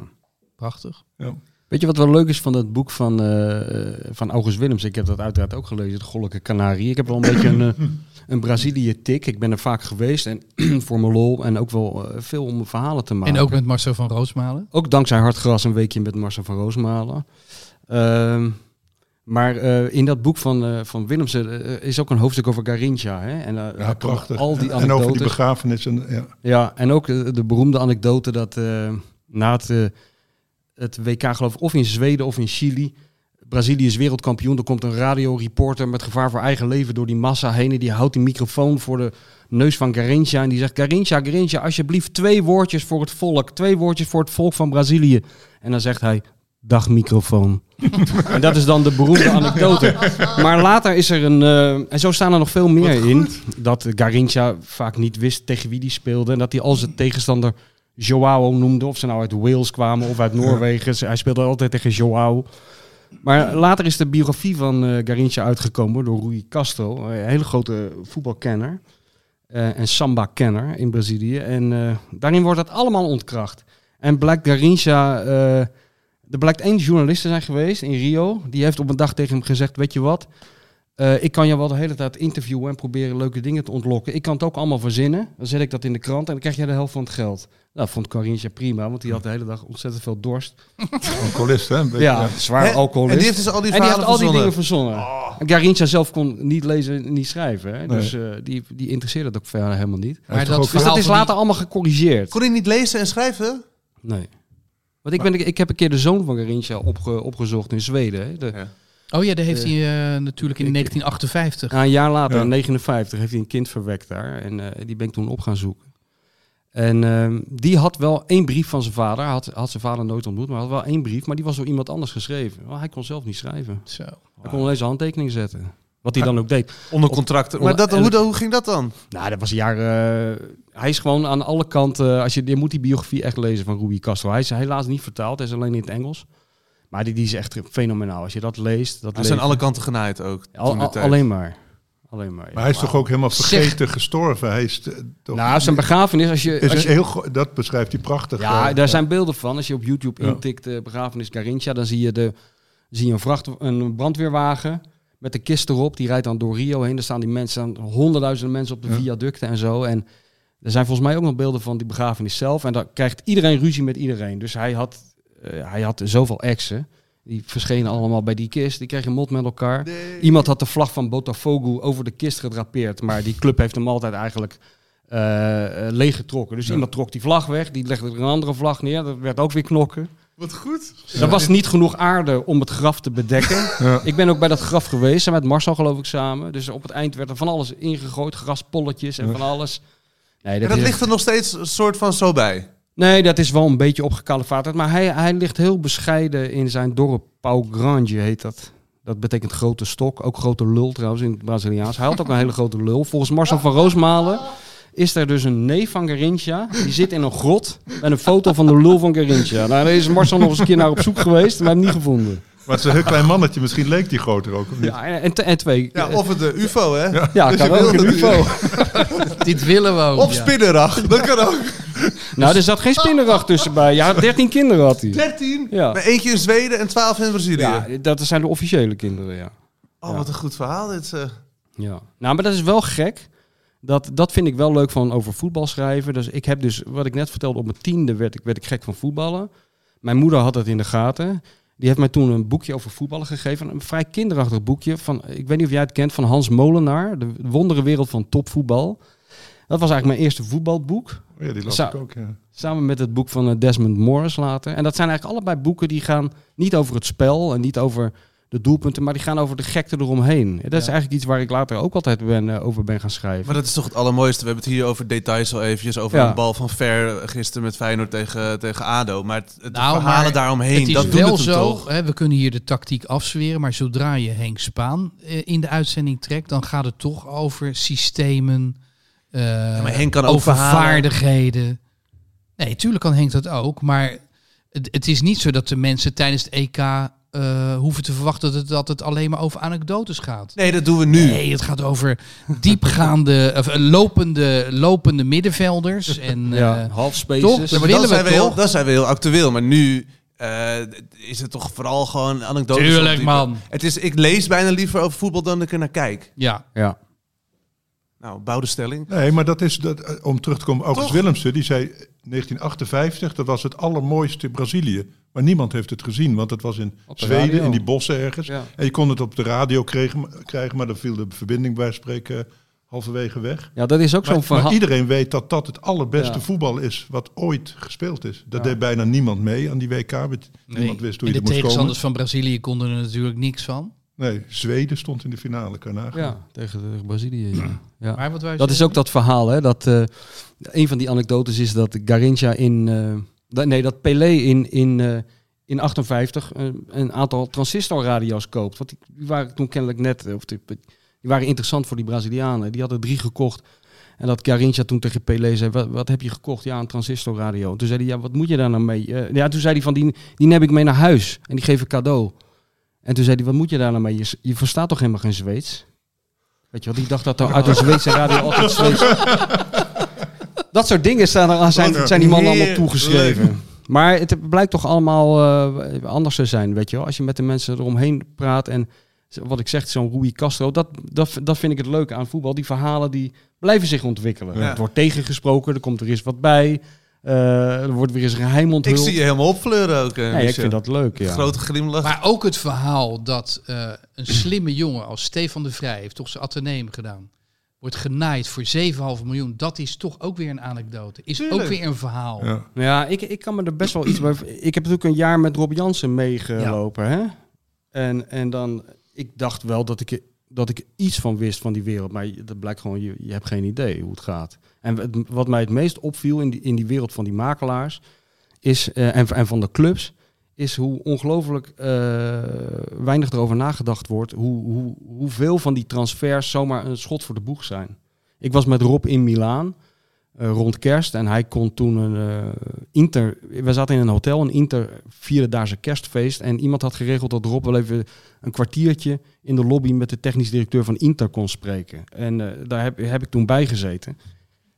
prachtig. Ja. Weet je wat wel leuk is van dat boek van, eh, eh, van August Willems? Ik heb dat uiteraard ook gelezen, de Goddelijke Canarie. Ik heb wel een beetje een, eh, een Brazilië-tik. Ik ben er vaak geweest en voor mijn lol en ook wel eh, veel om verhalen te maken. En ook met Marcel van Roosmalen. Ook dankzij Hartgras een weekje met Marcel van Roosmalen. Ehm, maar eh, in dat boek van, eh van Willemsen eh, is ook een hoofdstuk over Garincha. Hè? En, Ja, prachtig. Al die en over die anekdotes. begrafenis. En, ja. Ja, en ook de beroemde anekdote dat na het, het WK, geloof ik, of in Zweden of in Chili. Brazilië is wereldkampioen. Er komt een radioreporter met gevaar voor eigen leven door die massa heen. En die houdt die microfoon voor de neus van Garincha. En die zegt: Garincha, Garincha, alsjeblieft twee woordjes voor het volk. Twee woordjes voor het volk van Brazilië. En dan zegt hij: Dag microfoon. en dat is dan de beroemde anekdote. Maar later is er een. eh, en zo staan er nog veel meer in. Dat Garincha vaak niet wist tegen wie die speelde. En dat hij al zijn tegenstander Joao noemde. Of ze nou uit Wales kwamen of uit Noorwegen. Hij speelde altijd tegen Joao. Maar later is de biografie van eh Garincha uitgekomen door Rui Castro. Een hele grote voetbalkenner. eh, en samba-kenner in Brazilië. En daarin wordt dat allemaal ontkracht. En blijkt Garincha... er blijkt één journalist te zijn geweest in Rio. Die heeft op een dag tegen hem gezegd... Weet je wat? Eh, ik kan je wel de hele tijd interviewen en proberen leuke dingen te ontlokken. Ik kan het ook allemaal verzinnen. Dan zet ik dat in de krant en dan krijg je de helft van het geld. Nou, dat vond Carintje prima, want die had de hele dag ontzettend veel dorst. Alcoholist, hè? Een beetje, Ja, ja. zwaar Hè? alcoholist. En die heeft dus al die En die heeft verhalen al die dingen verzonnen. En Garincha zelf kon niet lezen, niet schrijven. Hè? Nee. Dus eh, die, die interesseerde het ook verder helemaal niet. Toch dat Dus dat is die- later allemaal gecorrigeerd. Kon hij niet lezen en schrijven? Nee. Want ik, ben, ik heb een keer de zoon van Garincha opge, opgezocht in Zweden. Hè? De, Ja. Oh ja, daar heeft hij eh, natuurlijk in ik- 1958. Ja, een jaar later, Ja. in 59, heeft hij een kind verwekt daar. En eh, die ben ik toen op gaan zoeken. En ehm, die had wel één brief van zijn vader. Had, had zijn vader nooit ontmoet, maar had wel één brief. Maar die was door iemand anders geschreven. Wel, hij kon zelf niet schrijven. Zo. Hij kon alleen zijn handtekening zetten. Wat hij dan ook deed. Onder contract. Maar dat, hoe, hoe ging dat dan? Nou, dat was een jaar... eh, hij is gewoon aan alle kanten... Als je, je moet die biografie echt lezen van Ruby Castro. Hij is helaas niet vertaald. Hij is alleen in het Engels. Maar die, die is echt fenomenaal. Als je dat leest... Dat Hij zijn leven- alle kanten genaaid ook. Al- al- alleen maar. Alleen maar. ja. Maar hij is toch ook helemaal Zeg- vergeten gestorven? Hij is eh, toch... Nou, zijn begrafenis, als je... is als een je heel, dat beschrijft hij prachtig. ja, eh, daar zijn beelden van. Als je op YouTube Ja. intikt eh, begrafenis Garincha, dan zie je, de, zie je een, vracht, een brandweerwagen met de kist erop. Die rijdt dan door Rio heen. Daar staan die mensen, honderdduizenden mensen op de Ja. viaducten en zo. En er zijn volgens mij ook nog beelden van die begrafenis zelf. En dan krijgt iedereen ruzie met iedereen. Dus hij had, eh, hij had zoveel exen. Die verschenen allemaal bij die kist. Die kregen mot met elkaar. Iemand had de vlag van Botafogo over de kist gedrapeerd. Maar die club heeft hem altijd eigenlijk eh, eh, leeggetrokken. Dus Ja. iemand trok die vlag weg. Die legde er een andere vlag neer. Dat werd ook weer knokken. Wat goed. Er was niet genoeg aarde om het graf te bedekken. Ja. Ik ben ook bij dat graf geweest. Met Marcel geloof ik samen. Dus op het eind werd er van alles ingegooid. Graspolletjes en van alles. Nee, En dat, dat is, ligt er nog steeds een soort van zo bij. nee, dat is wel een beetje opgekalefaterd. Maar hij, hij ligt heel bescheiden in zijn dorp. Pau Grande heet dat. Dat betekent grote stok. Ook grote lul trouwens in het Braziliaans. Hij had ook een hele grote lul. Volgens Marcel van Roosmalen is er dus een neef van Garincha. Die zit in een grot met een foto van de lul van Garincha. Nou, daar is Marcel nog eens een keer naar op zoek geweest. Maar hem niet gevonden. Maar het is een heel klein mannetje. Misschien leek die groter ook. Of niet? Ja, en, en twee. Ja, of het de UFO, hè? Ja, Dus kan je ook een UFO. Dit willen we ook. Of ja. Dat kan ook. Nou, er zat geen spinnenracht tussenbij. Ja, 13 kinderen had hij. 13. Ja. Maar eentje in Zweden en 12 in Brazilië. Ja, dat zijn de officiële kinderen, ja. Oh, wat een goed verhaal dit. eh. ja. Nou, maar dat is wel gek. Dat, dat vind ik wel leuk van over voetbal schrijven. Dus ik heb dus, wat ik net vertelde, op mijn tiende werd ik, werd ik gek van voetballen. Mijn moeder had het in de gaten. Die heeft mij toen een boekje over voetballen gegeven. Een vrij kinderachtig boekje van, ik weet niet of jij het kent, van Hans Molenaar. De wonderenwereld van topvoetbal. Dat was eigenlijk mijn eerste voetbalboek. Oh ja, die las ik ook, ja. Samen met het boek van eh, Desmond Morris later. En dat zijn eigenlijk allebei boeken die gaan niet over het spel en niet over de doelpunten, maar die gaan over de gekte eromheen. Dat is eigenlijk iets waar ik later ook altijd ben, eh, over ben gaan schrijven. Maar dat is toch het allermooiste. We hebben het hier over details al eventjes. Over Ja. een bal van Ver gisteren met Feyenoord tegen, tegen ADO. Maar het, het Nou, verhalen maar daaromheen, het is dat doen wel het zo, toch? hè, we kunnen hier de tactiek afzweren, maar zodra je Henk Spaan eh, in de uitzending trekt, dan gaat het toch over systemen, eh, maar Henk kan over verhalen. vaardigheden. Nee, tuurlijk kan Henk dat ook, maar het, het is niet zo dat de mensen tijdens het EK eh, hoeven te verwachten dat het, dat het alleen maar over anekdotes gaat. Nee, dat doen we nu. Nee, het gaat over diepgaande, of, eh, lopende, lopende middenvelders. En, ja, eh, half spaces. toch? Dat zijn we heel, dan zijn we heel actueel. Maar nu eh, is het toch vooral gewoon anekdotes. Tuurlijk, man. Het is, ik lees bijna liever over voetbal dan dat ik er naar kijk. ja, Ja. Nou, bouwde stelling. Nee, maar dat is, dat, om terug te komen, August? Willemsen, die zei 1958, dat was het allermooiste in Brazilië. Maar niemand heeft het gezien, want het was in de Zweden, radio. in die bossen ergens. Ja. En je kon het op de radio kregen, krijgen, maar dan viel de verbinding bij spreken halverwege weg. ja, dat is ook zo'n Maar, verhaal. maar iedereen weet dat dat het allerbeste Ja. voetbal is wat ooit gespeeld is. Dat Ja. deed bijna niemand mee aan die WK. Niemand Nee. wist hoe en je de er moest tegenstanders van Brazilië konden er natuurlijk niks van. Nee, Zweden stond in de finale, nagaan. Ja, tegen, tegen Brazilië. Ja. Ja. Maar wat wij Dat is ook dat verhaal, hè? Dat, eh, een van die anekdotes is dat Garincha in... eh, nee, dat Pelé in, in, eh, in 58 eh, een aantal transistorradio's koopt. Want die, waren toen kennelijk net... eh, Of die, waren interessant voor die Brazilianen. Die hadden drie gekocht. En dat Garincha toen tegen Pelé zei, wat, wat heb je gekocht? Ja, een transistorradio. Toen zei hij, ja, wat moet je daar nou mee? Ja, toen zei hij van, die, die neem ik mee naar huis. En die geef ik cadeau. En toen zei hij, wat moet je daar nou mee? Je, je verstaat toch helemaal geen Zweeds? Weet je wel, die dacht dat er uit een Zweedse radio altijd Zweeds... Dat soort dingen staan er, aan- zijn, zijn die mannen allemaal toegeschreven. Maar het blijkt toch allemaal eh, anders te zijn, weet je wel. Als je met de mensen eromheen praat en wat ik zeg, zo'n Rui Castro, dat, dat, dat vind ik het leuke aan voetbal. Die verhalen die blijven zich ontwikkelen. Ja. Het wordt tegengesproken, er komt er eens wat bij. eh, er wordt weer eens een geheim Ik onthuld. zie je helemaal opfleuren ook. eh, Nee, ik vind dat leuk, ja. Grote glimlach. Maar ook het verhaal dat eh, een slimme jongen als Stefan de Vrij heeft toch zijn ateneum gedaan. Wordt genaaid voor 7,5 miljoen. Dat is toch ook weer een anekdote. Is Tuurlijk. ook weer een verhaal. Ja. Nou Ja, ik, ik kan me er best wel iets bij... Ik heb natuurlijk een jaar met Rob Jansen meegelopen, hè? En, en dan... Ik dacht wel dat ik, dat ik iets van wist van die wereld. Maar je- dat blijkt gewoon, je, je hebt geen idee hoe het gaat. En het- wat mij het meest opviel in die, in die wereld van die makelaars... Is, eh, en, en van de clubs... Is hoe ongelooflijk eh, weinig erover nagedacht wordt. Hoe, hoe, hoeveel van die transfers zomaar een schot voor de boeg zijn. Ik was met Rob in Milaan eh, rond kerst. En hij kon toen een eh, Inter. We zaten in een hotel. Een Inter vierde daar zijn kerstfeest. En iemand had geregeld dat Rob wel even een kwartiertje in de lobby met de technisch directeur van Inter kon spreken. En daar heb, heb ik toen bij gezeten.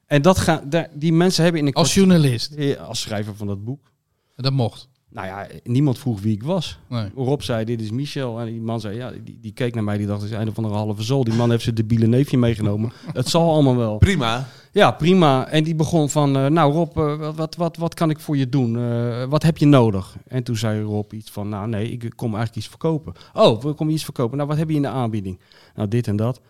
En dat ga, daar, die mensen hebben in een Als journalist. Als schrijver van dat boek. Dat mocht. Nou ja, niemand vroeg wie ik was. Nee. Rob zei, dit is Michel. En die man zei, ja, die, die keek naar mij. Die dacht, het is een van een halve zol. Die man heeft zijn debiele neefje meegenomen. Het zal allemaal wel. Prima. Ja, prima. En die begon van, eh, nou Rob, eh, wat, wat, wat, wat kan ik voor je doen? Eh, wat heb je nodig? En toen zei Rob iets van, nou nee, ik kom eigenlijk iets verkopen. Oh, we komen iets verkopen. Nou, wat heb je in de aanbieding? Nou, dit en dat.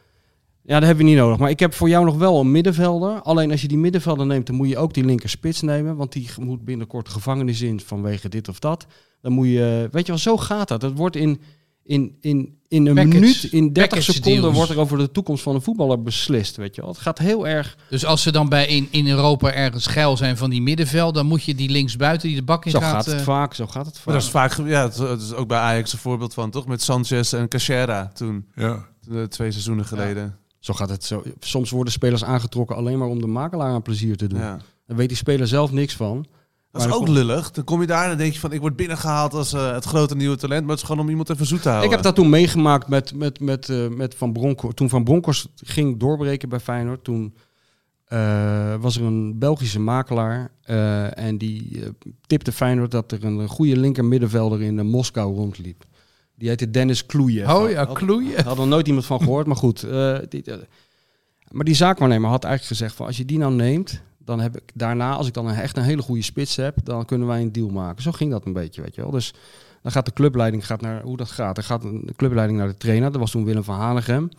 Ja, dat hebben we niet nodig. Maar ik heb voor jou nog wel een middenvelder. Alleen als je die middenvelder neemt, dan moet je ook die linker spits nemen. Want die moet binnenkort de gevangenis in vanwege dit of dat. Dan moet je, weet je wel, zo gaat dat. Het wordt in, in, in, in een Package- minuut, in 30 package seconden deals. wordt er over de toekomst van een voetballer beslist. Weet je wel. Het gaat heel erg... Dus als ze dan bij in, in Europa ergens geil zijn van die middenveld, dan moet je die linksbuiten die de bak in Zo gaat. gaat het eh, vaak, zo gaat het vaak. Maar dat is vaak, ja, het, het is ook bij Ajax een voorbeeld van, toch? Met Sanchez en Cachera toen, Ja. eh, twee seizoenen geleden. Zo gaat het zo. Soms worden spelers aangetrokken alleen maar om de makelaar aan plezier te doen. Ja. Dan weet die speler zelf niks van. Dat is ook lullig. Dan kom je daar en dan denk je van, ik word binnengehaald als eh, het grote nieuwe talent. Maar het is gewoon om iemand even zoet te houden. Ik heb dat toen meegemaakt met, met, met, eh, met Van Bronckhorst. Toen Van Bronckhorst ging doorbreken bij Feyenoord, toen eh, was er een Belgische makelaar. en die tipte Feyenoord dat er een goede linker middenvelder in Moskou rondliep. Die heette Dennis Kloeje. Oh ja, kloeien. Daar had er nooit iemand van gehoord, maar goed. eh, die, eh, maar die zaakwaarnemer had eigenlijk gezegd van als je die nou neemt, dan heb ik daarna, als ik dan een, echt een hele goede spits heb, dan kunnen wij een deal maken. Zo ging dat een beetje, weet je wel. Dus dan gaat de clubleiding gaat naar hoe dat gaat. Dan gaat de clubleiding naar de trainer. Dat was toen Willem van Hanegem.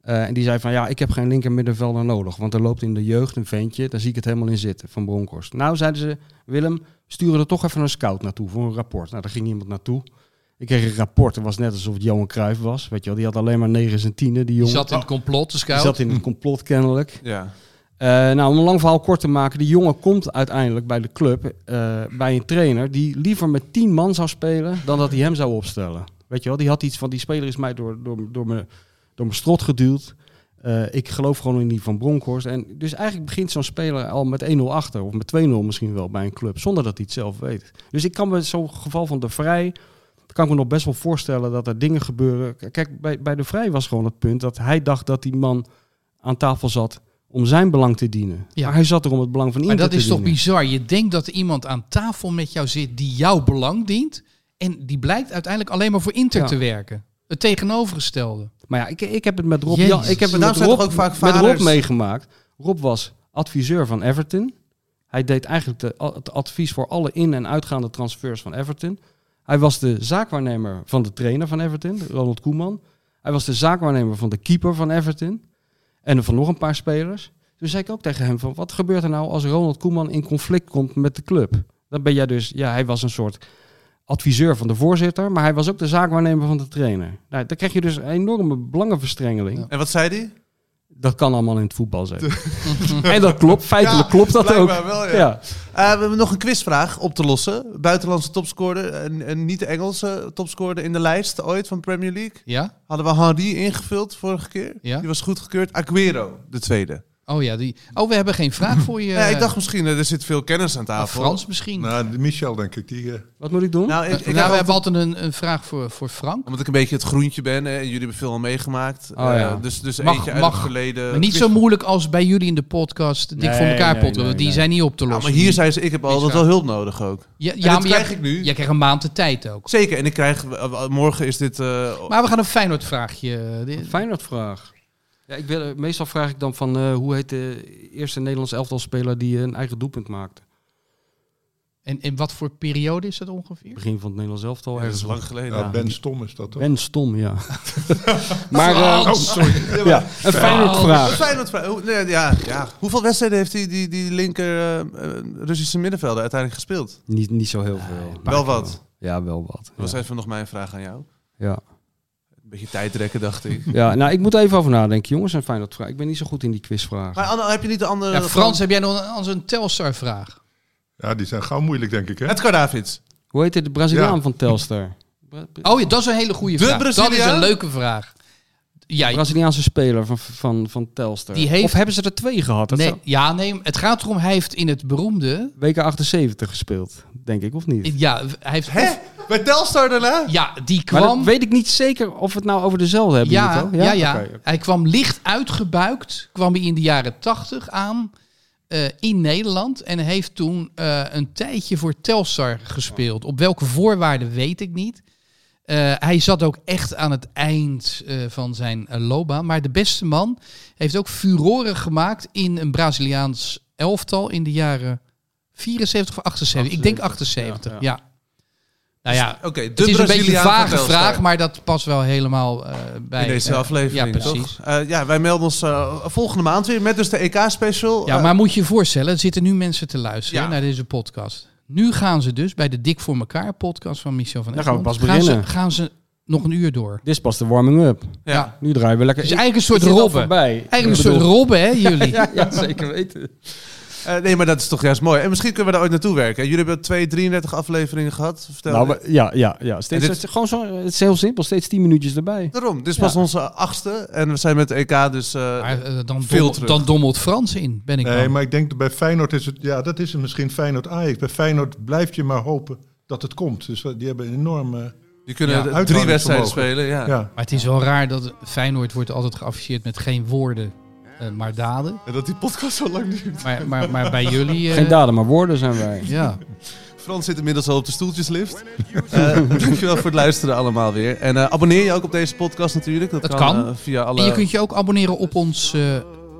Eh, en die zei van ja, ik heb geen linker middenvelder nodig. Want er loopt in de jeugd een ventje, daar zie ik het helemaal in zitten, van Bronkhorst. Nou, zeiden ze, Willem, sturen er toch even een scout naartoe voor een rapport. Nou, daar ging iemand naartoe. Ik kreeg een rapport, het was net alsof het Johan Cruijff was. Weet je wel, die had alleen maar negen en tienen, die Die jongen. zat in het complot, de Die zat in het complot kennelijk. Ja. Eh, nou, om een lang verhaal kort te maken, die jongen komt uiteindelijk bij de club eh, bij een trainer die liever met tien man zou spelen dan dat hij hem zou opstellen. Weet je wel, die had iets van die speler is mij door, door, door, me, door mijn strot geduwd. Eh, ik geloof gewoon in die van Bronkhorst. En dus eigenlijk begint zo'n speler al met 1-0 achter, of met 2-0 misschien wel bij een club, zonder dat hij het zelf weet. Dus ik kan me zo'n geval van de Vrij, kan ik me nog best wel voorstellen dat er dingen gebeuren. Kijk, bij, bij de Vrij was gewoon het punt dat hij dacht dat die man aan tafel zat om zijn belang te dienen. Ja. Maar hij zat er om het belang van Maar Inter dat te is toch dienen. bizar. Je denkt dat er iemand aan tafel met jou zit die jouw belang dient. En die blijkt uiteindelijk alleen maar voor Inter Ja. te werken. Het tegenovergestelde. Maar ja, ik, ik heb het met Rob, Jezus. Jan, ik heb het Maar met Rob, ook vaak met Rob meegemaakt. Rob was adviseur van Everton. Hij deed eigenlijk de, het advies voor alle in- en uitgaande transfers van Everton. Hij was de zaakwaarnemer van de trainer van Everton, Ronald Koeman. Hij was de zaakwaarnemer van de keeper van Everton. En van nog een paar spelers. Toen zei ik ook tegen hem van, wat gebeurt er nou als Ronald Koeman in conflict komt met de club? Dan ben jij dus, ja, hij was een soort adviseur van de voorzitter, maar hij was ook de zaakwaarnemer van de trainer. Nou, dan krijg je dus een enorme belangenverstrengeling. En wat zei die? Dat kan allemaal in het voetbal zijn. en dat klopt, feitelijk klopt dat ook. Wel, ja. Ja. Eh, we hebben nog een quizvraag op te lossen. Buitenlandse topscorer en, en niet de Engelse topscorer in de lijst ooit van Premier League. Ja? Hadden we Henry ingevuld vorige keer. Ja. Die was goedgekeurd. Aguero, de tweede. Oh ja, die. Oh, we hebben geen vraag voor je. Ja, ik dacht misschien, eh, er zit veel kennis aan tafel. Frans misschien. Nou, Nou, de Michel denk ik, die... eh, Wat moet ik doen? Nou, ik, ik we heb hebben altijd- een, een vraag voor, voor Frank. omdat ik een beetje het groentje ben hè, en jullie hebben veel al meegemaakt. Oh, Eh, dus dus Mag- eentje uit mag. het verleden. Maar niet zo moeilijk als bij jullie in de podcast. Dik Nee, voor elkaar nee, podcast. nee, die nee. zijn niet op te Ja, lossen. maar hier zijn ze, ik heb altijd wel hulp nodig ook. Ja, En ja dat maar krijg jij, ik nu. jij krijgt een maand de tijd ook. Zeker, en ik krijg, morgen is dit... eh, Maar we gaan een Feyenoord vraagje. dit- Feyenoord vraag. Ja, ik wil, eh, meestal vraag ik dan van eh, hoe heet de eerste Nederlandse elftalspeler die een eigen doelpunt maakte? En in wat voor periode is dat ongeveer? Begin van het Nederlands elftal. ergens lang geleden. ja, Ben Stom is dat toch? Ben Stom, ja. maar eh, Oh, sorry. ja, een Feyenoord vraag. Feyenoord, vraag. Hoe- nee, ja, ja. Hoeveel wedstrijden heeft die, die, die linker eh, eh, Russische middenvelder uiteindelijk gespeeld? Niet, niet zo heel veel. Wel wat. Ja, wel wat. Dat was Ja. even nog mijn vraag aan jou. Ja. Beetje tijdrekken, dacht ik. ja, nou, ik moet even over nadenken, jongens. Een Feyenoord vraag. Ik ben niet zo goed in die quizvragen. Maar Anne, heb je niet de andere... Ja, Frans, heb jij nog een, als een Telstar-vraag? Ja, die zijn gauw moeilijk, denk ik. Hè? Edgar Davids. Hoe heet de Braziliaan Ja. van Telstar? Oh ja, dat is een hele goede De vraag. Dat is een leuke vraag. Ja, Braziliaanse speler van, van, van Telstar. Die heeft- Of hebben ze er twee gehad? Dat nee, zou- ja, nee, het gaat erom, hij heeft in het beroemde... WK 78 gespeeld, denk ik, of niet? Ja, hij heeft... Hè? Bij Telstar daarna? Ja, die kwam... weet ik niet zeker of we het nou over dezelfde hebben. Ja, Nico. ja, ja. Oké. Hij kwam licht uitgebuikt, kwam hij in de jaren tachtig aan eh, in Nederland. En heeft toen eh, een tijdje voor Telstar gespeeld. Op welke voorwaarden weet ik niet. Eh, hij zat ook echt aan het eind eh, van zijn eh, loopbaan. Maar de beste man heeft ook furoren gemaakt in een Braziliaans elftal in de jaren 74 of 78. Ik denk 78, ja, ja. ja. Nou ja, Oké, de het is een beetje een vage vraag, maar dat past wel helemaal eh, bij... in deze eh, aflevering, Ja, precies. toch? Eh, ja, wij melden ons eh, volgende maand weer met dus de EK-special. Ja, maar moet je je voorstellen, er zitten nu mensen te luisteren Ja. naar deze podcast. Nu gaan ze dus bij de Dik voor elkaar podcast van Michel van Dan gaan we Egmond, pas gaan ze, beginnen. gaan ze nog een uur door. Dit is pas de warming-up. ja. Nu draaien we lekker. Het is eigenlijk een soort robben. voorbij. Eigenlijk een soort robben, hè, jullie? ja, ja, zeker weten. Eh, nee, maar dat is toch juist mooi. En misschien kunnen we daar ooit naartoe werken. Jullie hebben twee 33 afleveringen gehad. Vertel. Nou, maar- ja, ja, ja. Steeds, dit- gewoon zo, het is heel simpel. Steeds 10 minuutjes erbij. Daarom. Dit is pas Ja. onze achtste. En we zijn met de EK dus... eh, Maar eh, dan, Veel dommel- terug. dan dommelt Frans in, ben ik Nee, bang. maar ik denk dat bij Feyenoord is het... Ja, dat is het misschien Feyenoord Ajax. Bij Feyenoord blijf je maar hopen dat het komt. Dus die hebben een enorm... eh, die kunnen Ja, drie wedstrijden spelen. Ja. ja. Maar het is wel raar dat Feyenoord wordt altijd geafficheerd met geen woorden, eh, maar daden. En dat die podcast zo lang duurt. Maar, maar, maar bij jullie... eh, Geen daden, maar woorden zijn wij. Ja. Frans zit inmiddels al op de stoeltjeslift. Eh dankjewel voor het luisteren allemaal weer. En eh, abonneer je ook op deze podcast natuurlijk. Dat, Dat kan. via alle... En je kunt je ook abonneren op ons eh,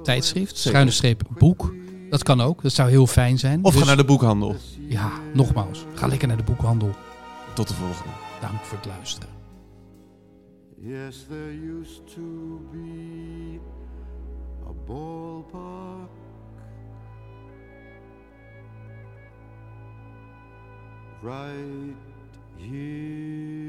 tijdschrift, schuine streep boek. Dat kan ook, dat zou heel fijn zijn. Of Dus- ga naar de boekhandel. Ja, nogmaals, ga lekker naar de boekhandel. Tot de volgende. Dank voor het luisteren. Yes, there used to be a ballpark. Right here.